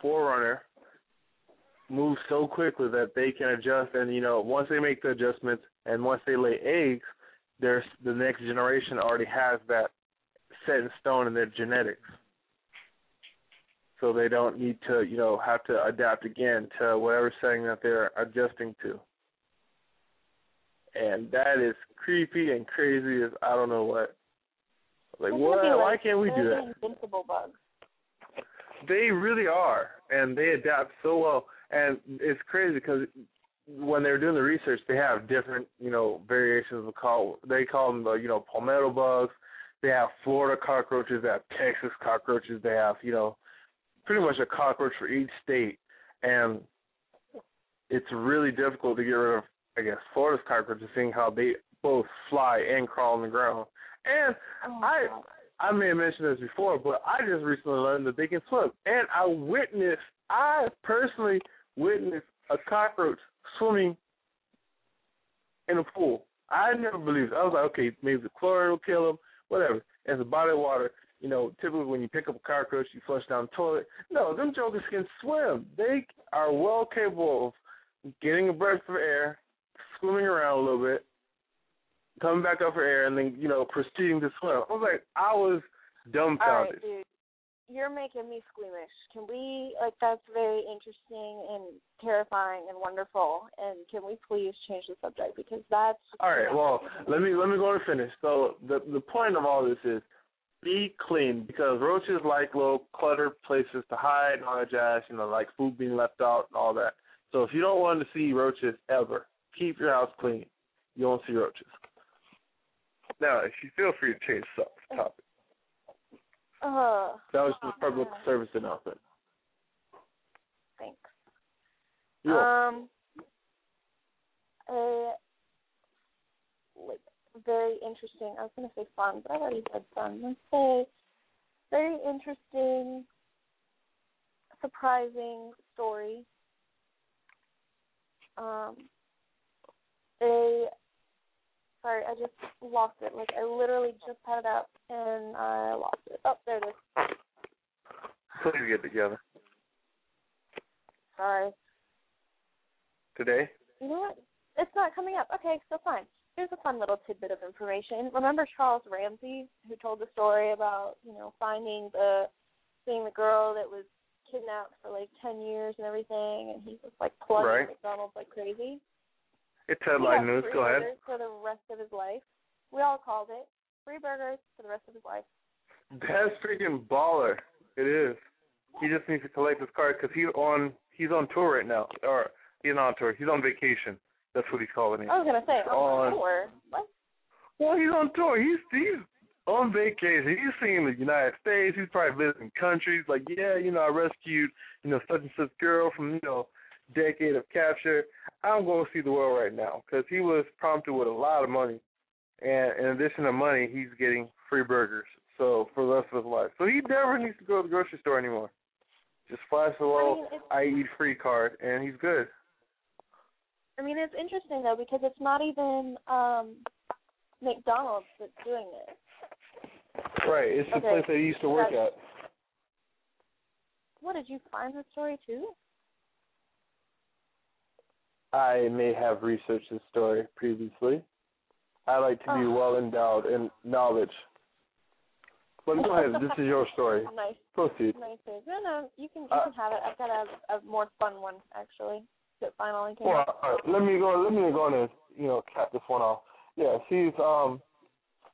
forerunner moves so quickly that they can adjust, and you know, once they make the adjustments and once they lay eggs, there's the next generation already has that set in stone in their genetics. So they don't need to, you know, have to adapt again to whatever setting that they're adjusting to and that is creepy and crazy as I don't know what. Like what? gonna Why can't we do that? Invincible bugs. They really are, and they adapt so well. And it's crazy because when they were doing the research, they have different, you know, variations of call. They call them the, you know, palmetto bugs. They have Florida cockroaches. They have Texas cockroaches. They have, you know, pretty much a cockroach for each state. And it's really difficult to get rid of, I guess, Florida's cockroaches, seeing how they both fly and crawl on the ground. And Oh, I God. I may have mentioned this before, but I just recently learned that they can swim. And I witnessed, I personally witnessed a cockroach swimming in a pool. I never believed it. I was like, okay, maybe the chlorine will kill him, whatever. As a body of water. You know, typically when you pick up a cockroach, you flush down the toilet. No, them jokers can swim. They are well capable of getting a breath of air, swimming around a little bit, coming back up for air, and then you know proceeding to swim. I was like, I was dumbfounded. right, dude. You're making me squeamish. Can we like that's very interesting and terrifying and wonderful. And can we please change the subject because that's All right, well, let me let me go and finish. So the the point of all this is be clean because roaches like little cluttered places to hide and all that jazz. You know, like food being left out and all that. So if you don't want to see roaches ever, keep your house clean. You won't see roaches. Now, if you feel free to change the topic. Uh That was just public service announcement. thanks. You're. Um a like very interesting I was gonna say fun, but I already said fun. Let's say very interesting surprising story. Um sorry, I just lost it. Like I literally just had it up and I lost it. Oh, there it is. Please get together Sorry. today. You know what? It's not coming up. Okay, so fine. Here's a fun little tidbit of information. Remember Charles Ramsey, who told the story about, you know, finding the seeing the girl that was kidnapped for like ten years and everything and he was like plugging Right. McDonald's like crazy. It's He headline news. Go ahead. burgers for the rest of his life. We all called it. Free burgers for the rest of his life. That's freaking baller. It is. He just needs to collect his card because he's on he's on tour right now, or he's not on tour. He's on vacation. That's what he's calling it. I was gonna say On- on tour. What? Well, he's on tour. He's he's on vacation. He's seeing the United States. He's probably visiting countries. Like, yeah, you know, I rescued, you know, such and such girl from, you know, decade of capture. I'm going to see the world right now because he was prompted with a lot of money, and in addition to money, he's getting free burgers. So for the rest of his life, so he never needs to go to the grocery store anymore. Just flash the I little mean, I eat free card, and he's good. I mean, it's interesting though because it's not even um McDonald's that's doing it. Right. It's the Okay. place that he used to work at. What did you find the story too? I may have researched this story previously. I like to be Oh. well endowed in knowledge. But go ahead, this is your story. Nice, Proceed. nice. No, no, you can you Uh, can have it. I've got a, a more fun one actually that finally came. Well, all right, let me go. Let me go on and you know cap this one off. Yes, he's um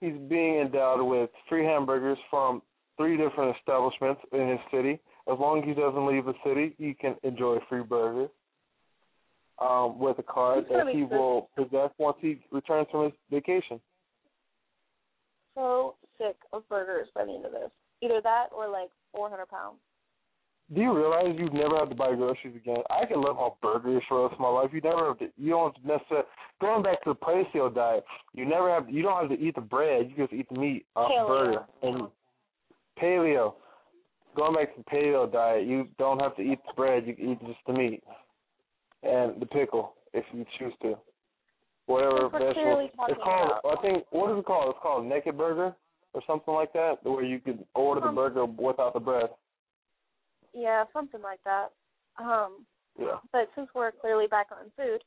he's being endowed with free hamburgers from three different establishments in his city. As long as he doesn't leave the city, he can enjoy free burgers. Um, with a card that he will possess once he returns from his vacation. So sick of burgers by the end of this. Either that or like 400 pounds. Do you realize you never have to buy groceries again? I can live off burgers for the rest of my life. You never have to. You don't necessarily going back to the paleo diet. You never have. You don't have to eat the bread. You just eat the meat off the Paleo. burger. And paleo. Going back to the paleo diet, you don't have to eat the bread. You can eat just the meat and the pickle if you choose to. Whatever vegetable. It's called. about. I think what is it called? It's called naked burger or something like that, where you could order the Um, burger without the bread. Yeah, something like that. Um, Yeah. but since we're clearly back on food,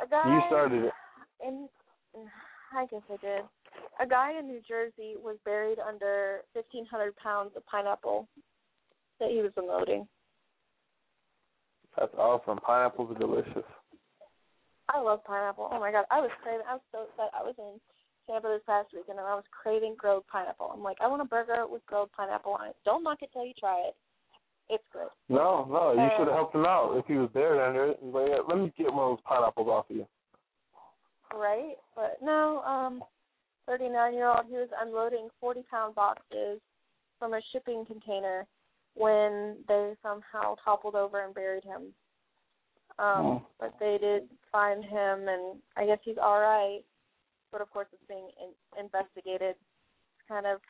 a guy You started it. in I guess I did. A guy in New Jersey was buried under fifteen hundred pounds of pineapple that he was unloading. That's awesome. Pineapples are delicious. I love pineapple. Oh my god, I was craving. I was so upset. I was in Tampa this past weekend and I was craving grilled pineapple. I'm like, I want a burger with grilled pineapple on it. Don't knock it till you try it. It's good. No, no, you should have helped him out if he was there it. Like, yeah, let me get one of those pineapples off of you. right? But no, um, 39 year old, he was unloading 40 pound boxes from a shipping container when they somehow toppled over and buried him. Um, Oh. But they did find him, and I guess he's all right. But of course, it's being in- investigated. It's kind of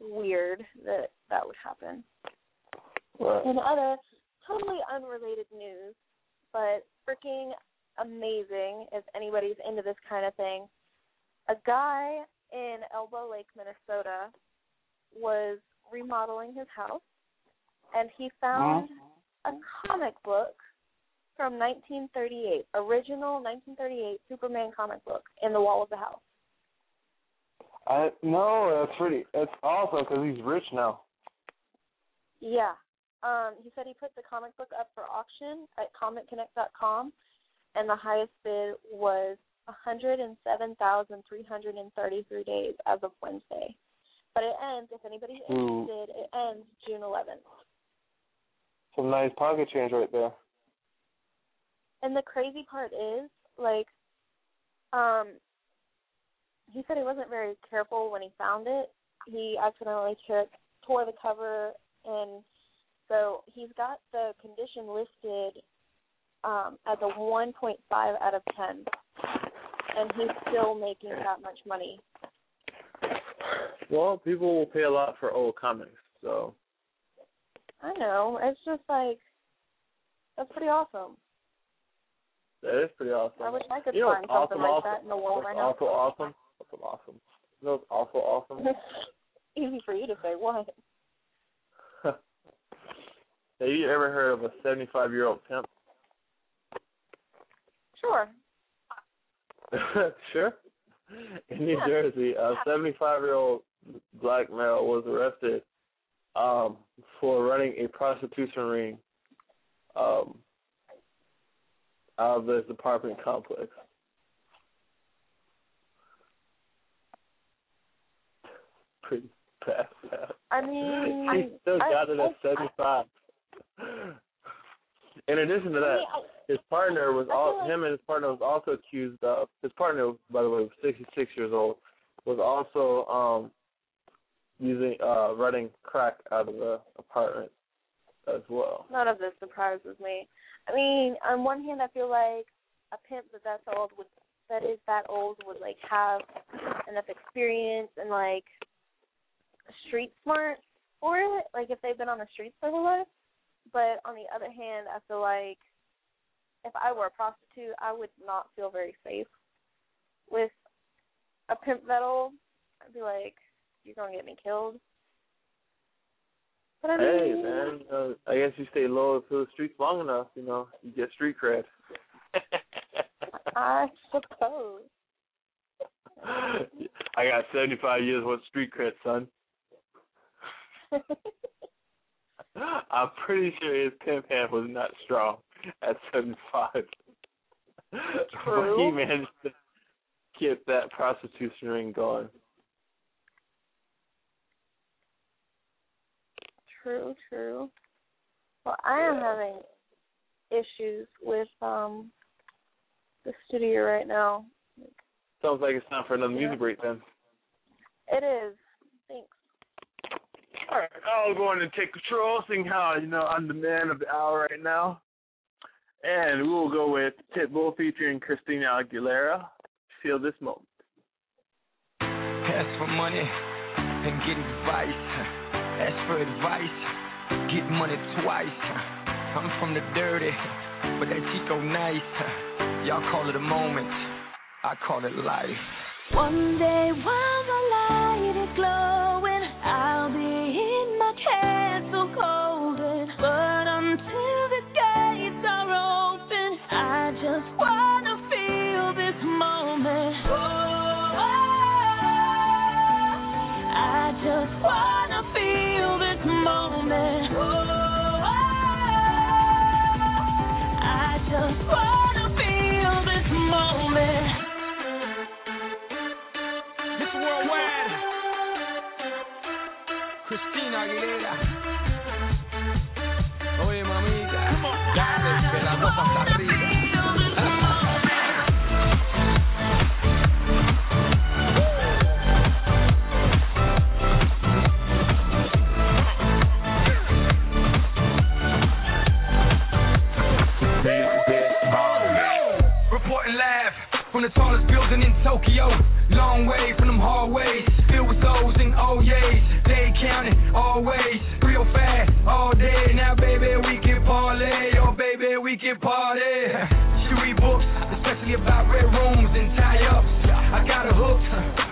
weird that that would happen. Right. In other totally unrelated news, but freaking amazing if anybody's into this kind of thing. A guy in Elbow Lake, Minnesota was remodeling his house and he found a comic book from 1938, original 1938 Superman comic book in the wall of the house. I no, that's pretty. That's awesome because he's rich now. Yeah. Um, he said he put the comic book up for auction at ComicConnect.com, and the highest bid was 107,333 days as of Wednesday. But it ends, if anybody's interested, it ends June 11th. Some nice pocket change right there. And the crazy part is, like, um, he said he wasn't very careful when he found it. He accidentally took tore the cover, and so he's got the condition listed um, as a 1.5 out of 10, and he's still making that much money. Well, people will pay a lot for old comics, so I know. It's just like that's pretty awesome. that is pretty awesome. I wish I could you know find what's something awesome, like awesome? that in the world right now. also awesome? What's awesome? You know what's also awesome? Easy for you to say. What? Have you ever heard of a 75 year old pimp? Sure. sure. In New Yeah. Jersey, a 75 year old black male was arrested um, for running a prostitution ring um, out of this apartment complex. Pretty bad. I mean, he still I- got it I- at 75. In addition to I that, his partner was all him and his partner was also accused of his partner by the way was sixty six years old was also um using uh running crack out of the apartment as well. None of this surprises me. I mean, on one hand, I feel like a pimp that that's old would that is that old would like have enough experience and like street smart for it. Like if they've been on the streets their life. But on the other hand, I feel like if I were a prostitute, I would not feel very safe with a pimp that old. I'd be like, you're gonna get me killed. But I mean, Hey man, uh, I guess you stay low to the streets long enough, you know, you get street cred. I suppose. I got seventy five years worth of street cred, son. I'm pretty sure his pimp hand was not strong at 75. But True. he managed to get that prostitution ring going. True, true. Well, I am having issues with um the studio right now. Sounds like it's time for another Yeah. music break then. It is. Thanks. All right, I'll go on and take control, seeing how, you know, I'm the man of the hour right now. And we will go with Pitbull featuring Christina Aguilera. Feel this moment. Ask for money and get advice. Ask for advice, get money twice. I'm from the dirty, but that Chico nice. Y'all call it a moment, I call it life. One day while the light is glowing, Tokyo. Long way from them hallways, filled with O's and oh O's. They counting always, real fast all day. Now, baby, we can parlay. Oh, baby, we can party. She read books, especially about red rooms and tie ups. I got her hooked.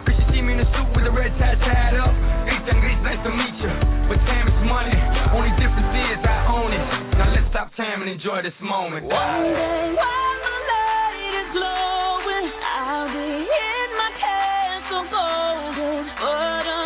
Cause she see me in a suit with a red tie tied up. Ethan Gris, nice to meet you. But time is money. Only difference is I own it. Now let's stop time and enjoy this moment. One day glowing, I'll be in my castle golden. But until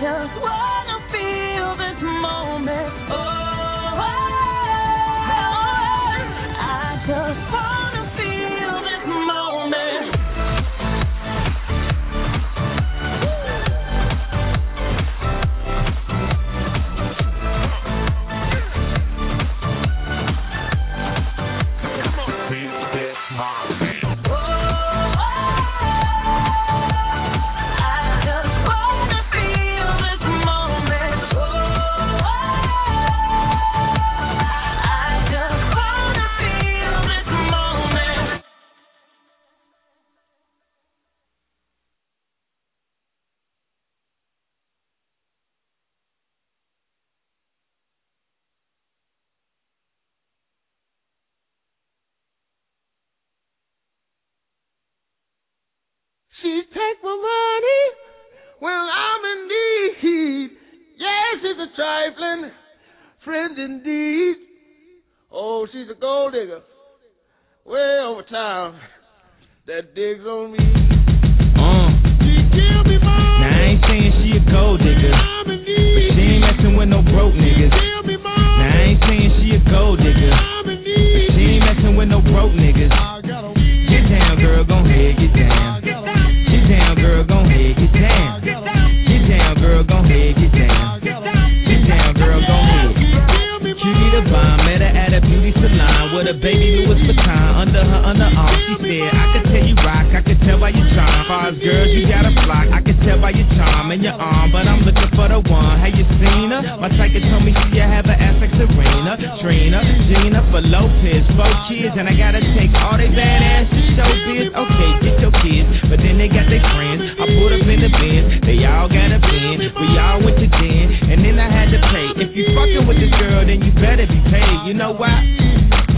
just wanna feel this moment. Oh, she take my money when I'm in need. Yeah, she's a trifling friend indeed. Oh, she's a gold digger way over town that digs on me. Uh. Now I ain't saying she a gold digger, but she ain't messing with no broke niggas. Now I ain't saying she a gold digger, but she ain't messing with no broke niggas. Get down, girl, gon' head, get down. With a baby Louis Vuitton under her underarm. She said, I could tell you rock, I could tell by your charm. As girls, you got a flock, I could tell by your charm and your arm, but I'm looking for the one. Have you seen her? My psychic told me she have an ass like Serena, Trina, Gina for Lopez, four kids, and I gotta take all they badass to show biz. Okay, get your kids, but then they got their friends. I put up in the bins, they all got a bin. We all went to den, and then I had to pay. If you fucking with this girl, then you better be paid. You know why?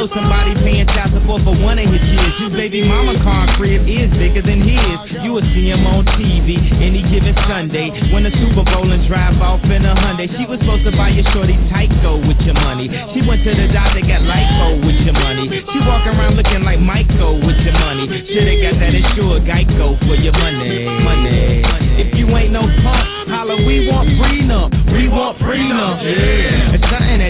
Know somebody paying child support for one of his kids. His baby mama car crib is bigger than his. You will see him on TV any given Sunday. When the Super Bowl and drive off in a Hyundai. She was supposed to buy your shorty Tyco with your money. She went to the doctor, got Lyco with your money. She walk around looking like Michael with your money. Shoulda got that insured Geico for your money. Money. If you ain't no punk, holla, we want prenup. We want prenup. Yeah. It's something that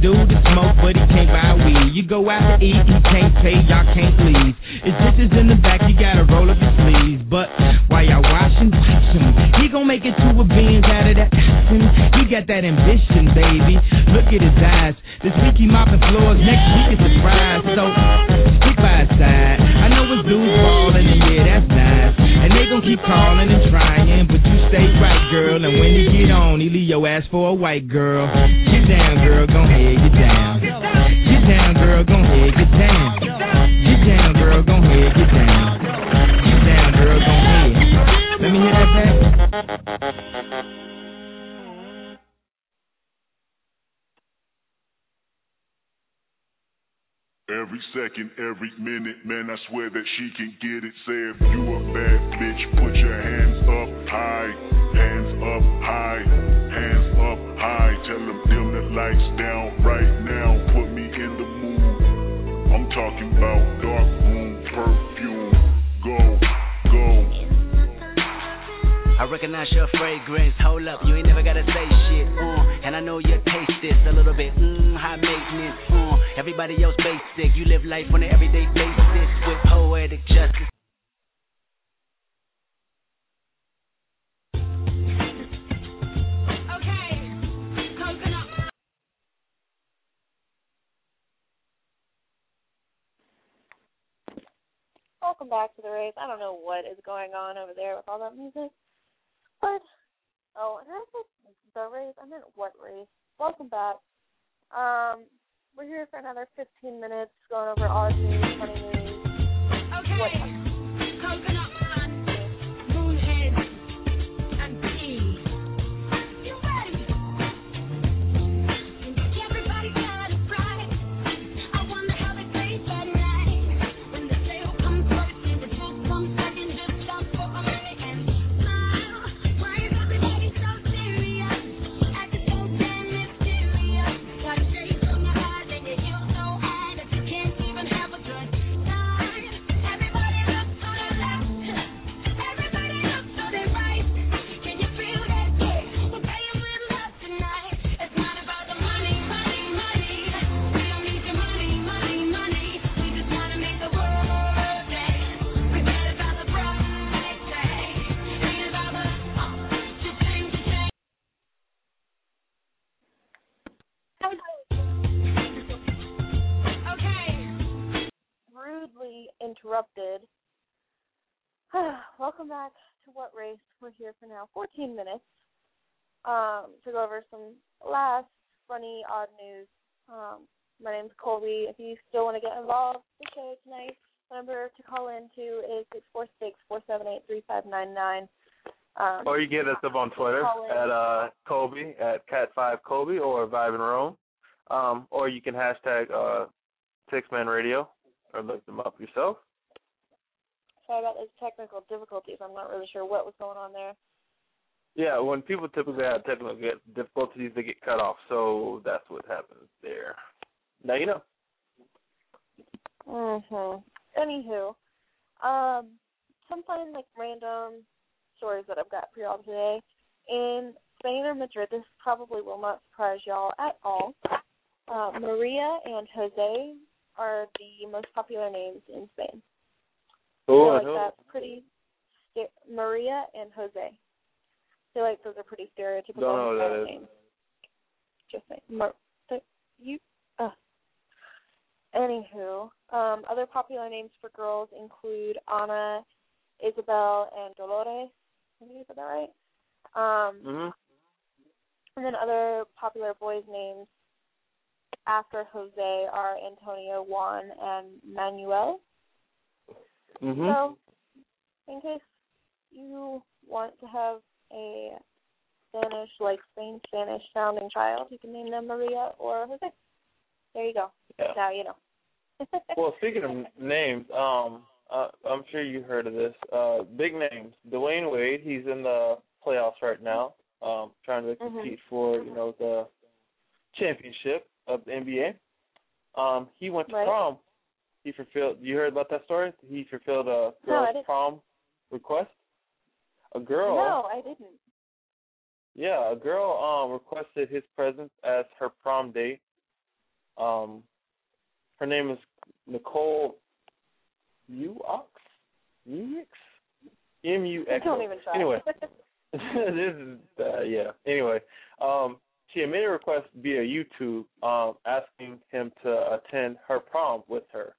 Don't wanna smoke, but he can't buy weed. You go out to eat, he can't pay, y'all can't leave. It's dishes in the back, you gotta roll up your sleeves. But while y'all washing, watch him. He gon' make it to a beans out of that. He got that ambition, don't know what is going on over there with all that music, but oh, and I said the race. I meant what race? Welcome back. Um, we're here for another 15 minutes, going over all news, funny news. What? Gotta interrupted. Welcome back to What Race. We're here for now 14 minutes um, to go over some last funny, odd news. Um, my name's Colby. If you still want to get involved with the show tonight, the number to call in to is six four six four seven eight three five nine nine. Um, Or you can get us up on Twitter at uh Kobe at Cat Five Colby or Vibe and Rome. Um, or you can hashtag uh Six Man Radio or look them up yourself. Sorry about those technical difficulties. I'm not really sure what was going on there. Yeah, when people typically have technical difficulties, they get cut off. So that's what happens there. Now you know. Mhm. Anywho, um, some fun like random stories that I've got for y'all today. In Spain or Madrid, this probably will not surprise y'all at all. Uh, Maria and Jose are the most popular names in Spain. Who and like who? that's pretty. Maria and Jose. I feel like those are pretty stereotypical Don't know who that names. Just saying. Mar- the, you. Uh. Anywho, um, other popular names for girls include Anna, Isabel, and Dolores. I think I said that right. Um, Mhm. and then other popular boys' names after Jose are Antonio, Juan, and Manuel. Mhm. So, in case you want to have a Spanish, like Spain Spanish sounding child, you can name them Maria or Jose. There you go. Yeah. Now you know. Well, speaking of names, um, uh, I'm sure you heard of this. Uh, big names. Dwayne Wade. He's in the playoffs right now, um, trying to Mhm. compete for you know the championship of the NBA. Um, he went to Right. prom. He fulfilled. You heard about that story? He fulfilled a girl's didn't. prom request. A girl. no, I didn't. Yeah, a girl um requested his presence as her prom date. Um her name is Nicole Muox? Muix? M U X. Don't even try. Anyway. this is uh, yeah. Anyway, um she had made a request via YouTube um asking him to attend her prom with her.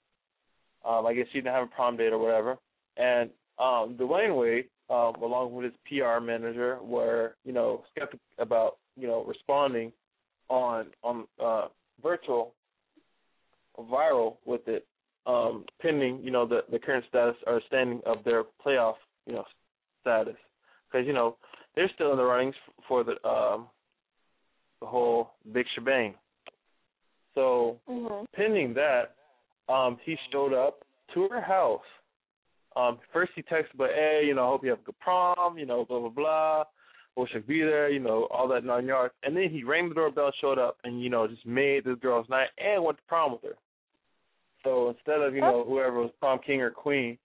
Um I guess she didn't have a prom date or whatever. And um Dwayne Wade um, along with his PR manager, were you know skeptical about you know responding on on uh, virtual viral with it, um, pending you know the the current status or standing of their playoff you know status, because you know they're still in the runnings for the um, the whole big shebang. So Mhm. pending that, um, he showed up to her house. Um, first he texted, but hey, you know, I hope you have a good prom, you know, blah blah blah. Wish I'd be there, you know, all that nine yards. And then he rang the doorbell, showed up, and you know, just made this girl's night and went to prom with her. So instead of you know whoever was prom king or queen,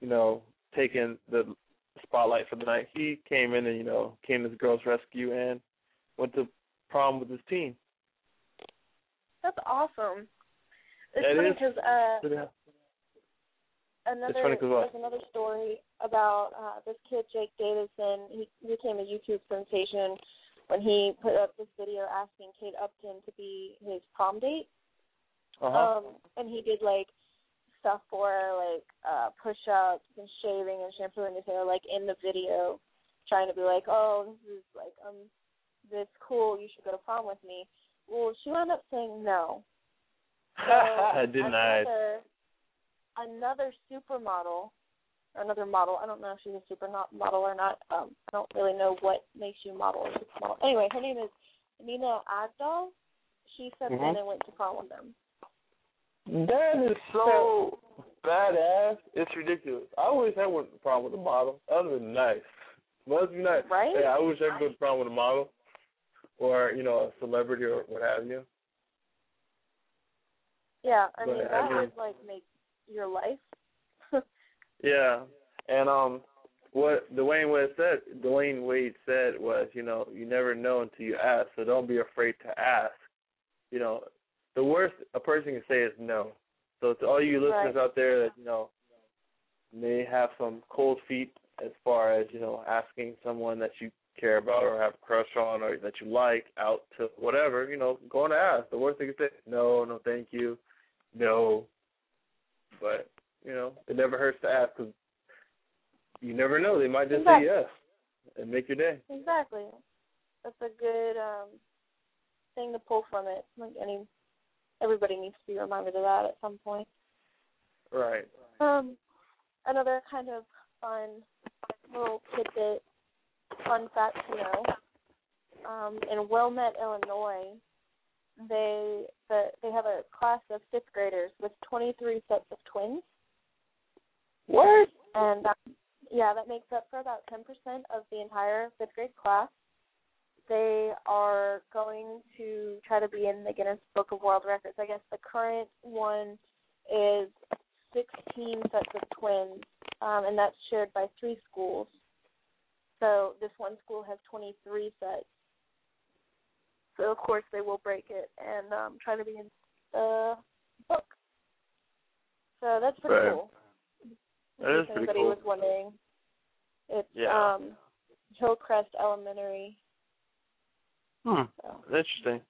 you know, taking the spotlight for the night, he came in and you know came to the girl's rescue and went to prom with his team. That's awesome. It's It funny because uh, Yeah. another funny 'cause what? there's another story about uh this kid Jake Davison. He became a YouTube sensation when he put up this video asking Kate Upton to be his prom date. Uh-huh. Um and he did like stuff for her, like uh push ups and shaving and shampooing his hair like in the video trying to be like, Oh, this is like um this cool, you should go to prom with me. Well, she wound up saying no. So I did not. another, another supermodel, or another model. I don't know if she's a supermodel or not. Um, I don't really know what makes you model or supermodel. Anyway, her name is Nina Agdal. She stepped in Mhm. and went to prom with them. That is so badass. It's ridiculous. I always had one problem with a model. That would have been nice. Must be nice. Right? Yeah, I wish I could go to prom with a model. Or, you know, a celebrity or what have you. Yeah, I But, mean I that mean- would like make your life. Yeah. And um what Dwayne Wade said Dwayne Wade said was, you know, you never know until you ask, so don't be afraid to ask. You know, the worst a person can say is no. So to all you listeners Right. out there that, you know, may have some cold feet as far as, you know, asking someone that you care about or have a crush on or that you like out to whatever, you know, go and ask. The worst they can say no, no thank you, no. But you know, it never hurts to ask because you never know. They might just Exactly. say yes and make your day. Exactly. That's a good um thing to pull from it. Like any everybody needs to be reminded of that at some point. Right. Um another kind of fun little tidbit fun fact to know. Um in Wilmette, Illinois, they the, they have a class of fifth graders with twenty three sets of twins. What? And that, yeah, that makes up for about 10% of the entire fifth grade class. They are going to try to be in the Guinness Book of World Records. I guess the current one is 16 sets of twins, um, and that's shared by three schools. So this one school has 23 sets. So of course they will break it and um, try to be in the book. So that's pretty Right. cool. That is pretty anybody cool. was wondering. It's Yeah. um Hillcrest Elementary. Hmm. So. Interesting.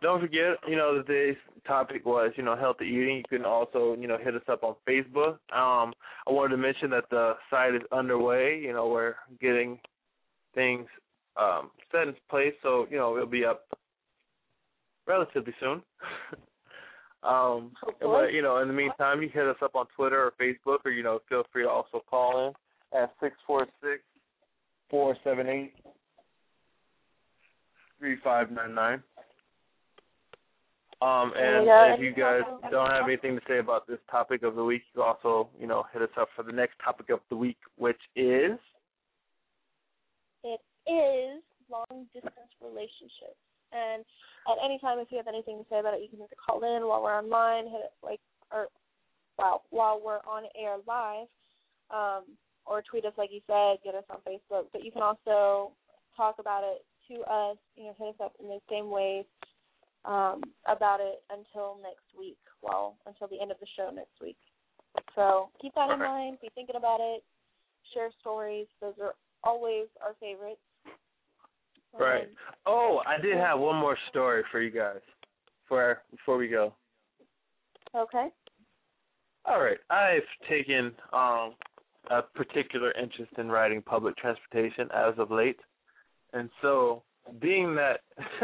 Don't forget, you know, that today's topic was, you know, healthy eating. You can also, you know, hit us up on Facebook. Um, I wanted to mention that the site is underway. You know, we're getting things um, set in place, so you know it'll be up relatively soon. um, but you know, in the meantime, you hit us up on Twitter or Facebook, or you know, feel free to also call in at six four six four seven eight three five nine nine. Um, and Yeah, if you guys don't have anything to say about this topic of the week, you also, you know, hit us up for the next topic of the week, which is It is long distance relationships. And at any time if you have anything to say about it you can either call in while we're online, hit it like or wow, while we're on air live, um, or tweet us like you said, get us on Facebook. But you can also talk about it to us, you know, hit us up in the same ways um, about it until next week, well, until the end of the show next week. So keep that in mind. Be thinking about it. Share stories. Those are always our favorites. Right. Oh, I did have one more story for you guys before before we go. okay. All right, I've taken um, a particular interest in riding public transportation as of late, and so being that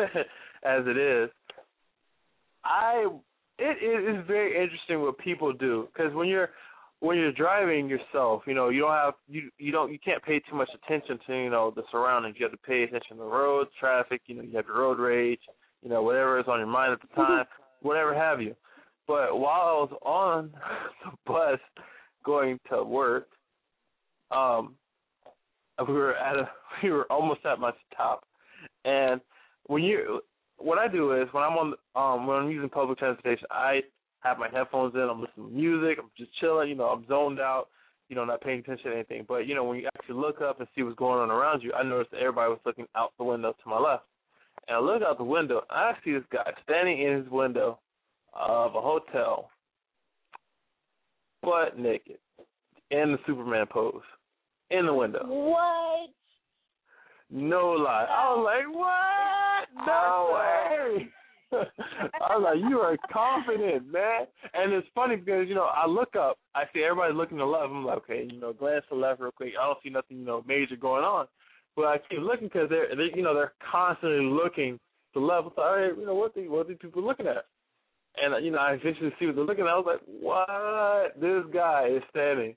as it is, I it, it is very interesting what people do because when you're when you're driving yourself, you know you don't have you you don't you can't pay too much attention to you know the surroundings. You have to pay attention to the roads, traffic. You know you have your road rage. You know whatever is on your mind at the time, whatever have you. But while I was on the bus going to work, um, we were at a we were almost at my stop, and when you what I do is when I'm on um when I'm using public transportation, I have my headphones in, I'm listening to music, I'm just chilling, you know, I'm zoned out, you know, not paying attention to anything. But you know, when you actually look up and see what's going on around you, I noticed that everybody was looking out the window to my left. And I look out the window I see this guy standing in his window of a hotel, butt naked, in the Superman pose, in the window. What? No lie. I was like, what? No oh, way. I was like, you are confident, man. And it's funny because, you know, I look up, I see everybody looking to left. I'm like, okay, you know, glance to left real quick. I don't see nothing, you know, major going on. But I keep looking because they're, they, you know, they're constantly looking to left. Thought, all right, you know, what the, what are these people looking at? And, you know, I eventually see what they're looking at. I was like, what? This guy is standing,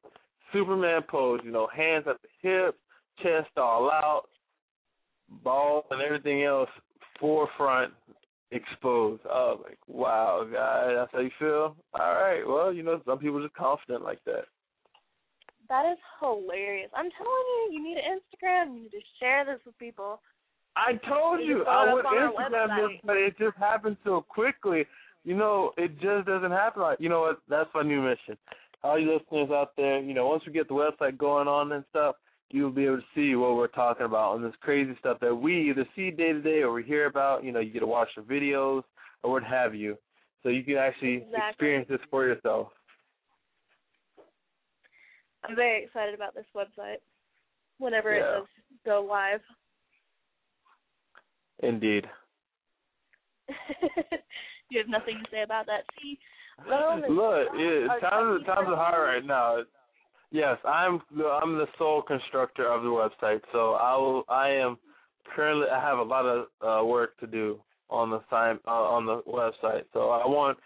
Superman pose, you know, hands at the hips, chest all out, balls and everything else forefront exposed. Oh, like, wow, guy, that's how you feel? All right, well, you know, some people are just confident like that. That is hilarious. I'm telling you, you need an Instagram. You need to share this with people. I told You you, I would up on our Instagram this, but it just happened so quickly. You know, it just doesn't happen like, you know what, that's my new mission. All you listeners out there, you know, once we get the website going on and stuff, you'll be able to see what we're talking about and this crazy stuff that we either see day to day or we hear about. You know, you get to watch the videos or what have you. So you can actually Exactly. experience this for yourself. I'm very excited about this website. Whenever Yeah. it does go live. Indeed. you have nothing to say about that. See, is Look, yeah, times times are hard right now. Yes, I'm the I'm the sole constructor of the website, so I will I am currently I have a lot of uh, work to do on the sign uh, on the website. So I want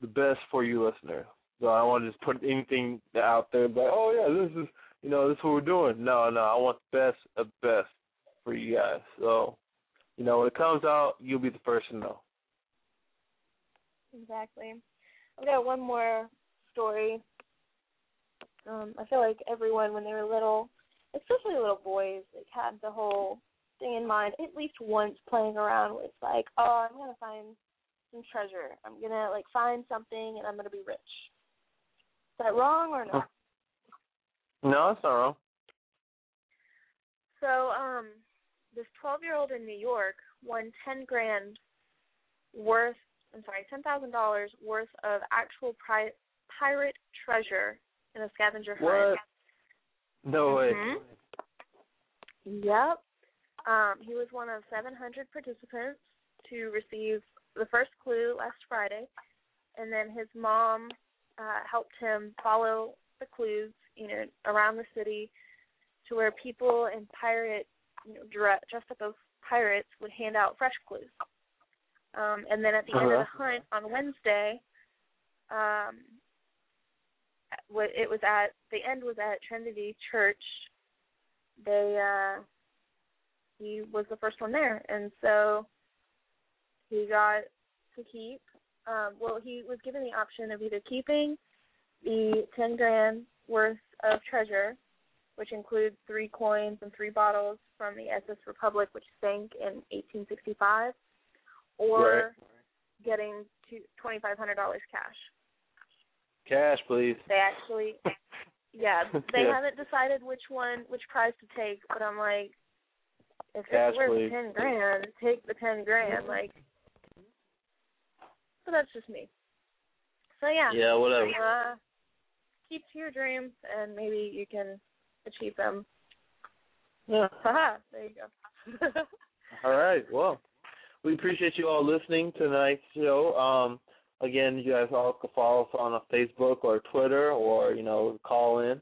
the best for you listener. So I want to just put anything out there but oh yeah, this is you know, this is what we're doing. No, no, I want the best of the best for you guys. So, you know, when it comes out, you'll be the first to know. Exactly. I've got one more story. Um, I feel like everyone, when they were little, especially little boys, like had the whole thing in mind at least once playing around with like, oh, I'm gonna find some treasure. I'm gonna like find something and I'm gonna be rich. Is that wrong or not? No, that's not wrong. So, um, this 12 year old in New York won 10 grand worth, I'm sorry, $10,000 worth of actual pri- pirate treasure in a scavenger hunt. What? No way. Mhm. Yep. Um, he was one of 700 participants to receive the first clue last Friday, and then his mom uh, helped him follow the clues, you know, around the city to where people in pirate, you know, dressed up as pirates would hand out fresh clues. Um, and then at the end of the hunt on Wednesday, um, it was at the end was at Trinity Church. They uh he was the first one there and so he got to keep um well he was given the option of either keeping the ten grand worth of treasure, which includes three coins and three bottles from the SS Republic which sank in eighteen sixty five or Right. getting to twenty five hundred dollars cash. Cash, please. They actually, yeah, they Yeah. haven't decided which one, which prize to take. But I'm like, if Cash, it's worth please. ten grand, take the ten grand. Like, so that's just me. So yeah, Yeah, whatever. Uh, keep to your dreams, and maybe you can achieve them. Yeah. Haha, there you go. All right. Well, we appreciate you all listening to tonight's show. Um, again, you guys all can follow us on Facebook or Twitter, or you know, call in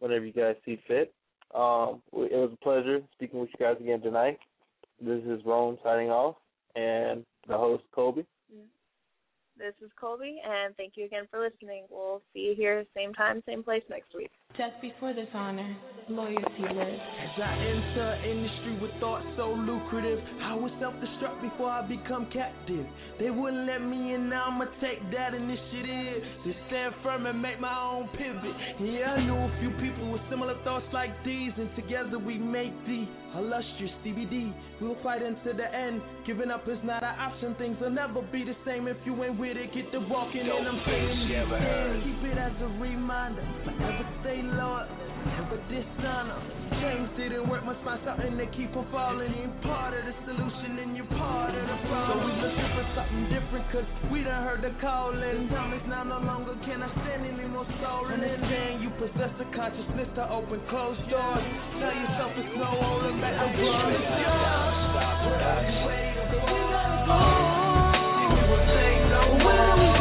whenever you guys see fit. Um, it was a pleasure speaking with you guys again tonight. This is Rome signing off, and the host Kobe. This is Colby, and thank you again for listening. We'll see you here, same time, same place next week. Just before this honor, loyalty lives. As I enter an industry with thoughts so lucrative, I was self-destruct before I become captive. They wouldn't let me in, now I'ma take that initiative to stand firm and make my own pivot. Yeah, I knew a few people with similar thoughts like these, and together we make the illustrious CBD. We'll fight until the end. Giving up is not an option. Things will never be the same if you ain't with it. Get the walking, and I'm saying these things. Keep it as a reminder. Forever stay loyal, never dishonor. Things didn't work, must find something to keep on falling. You're part of the solution and you're part of the problem. So we're looking for something different, cause we done heard the calling. Time is now no longer can I stand any more stolen. Understand you possess the consciousness to open closed doors. Tell yourself it's no holding back. The world is yours. Stop, stop, where we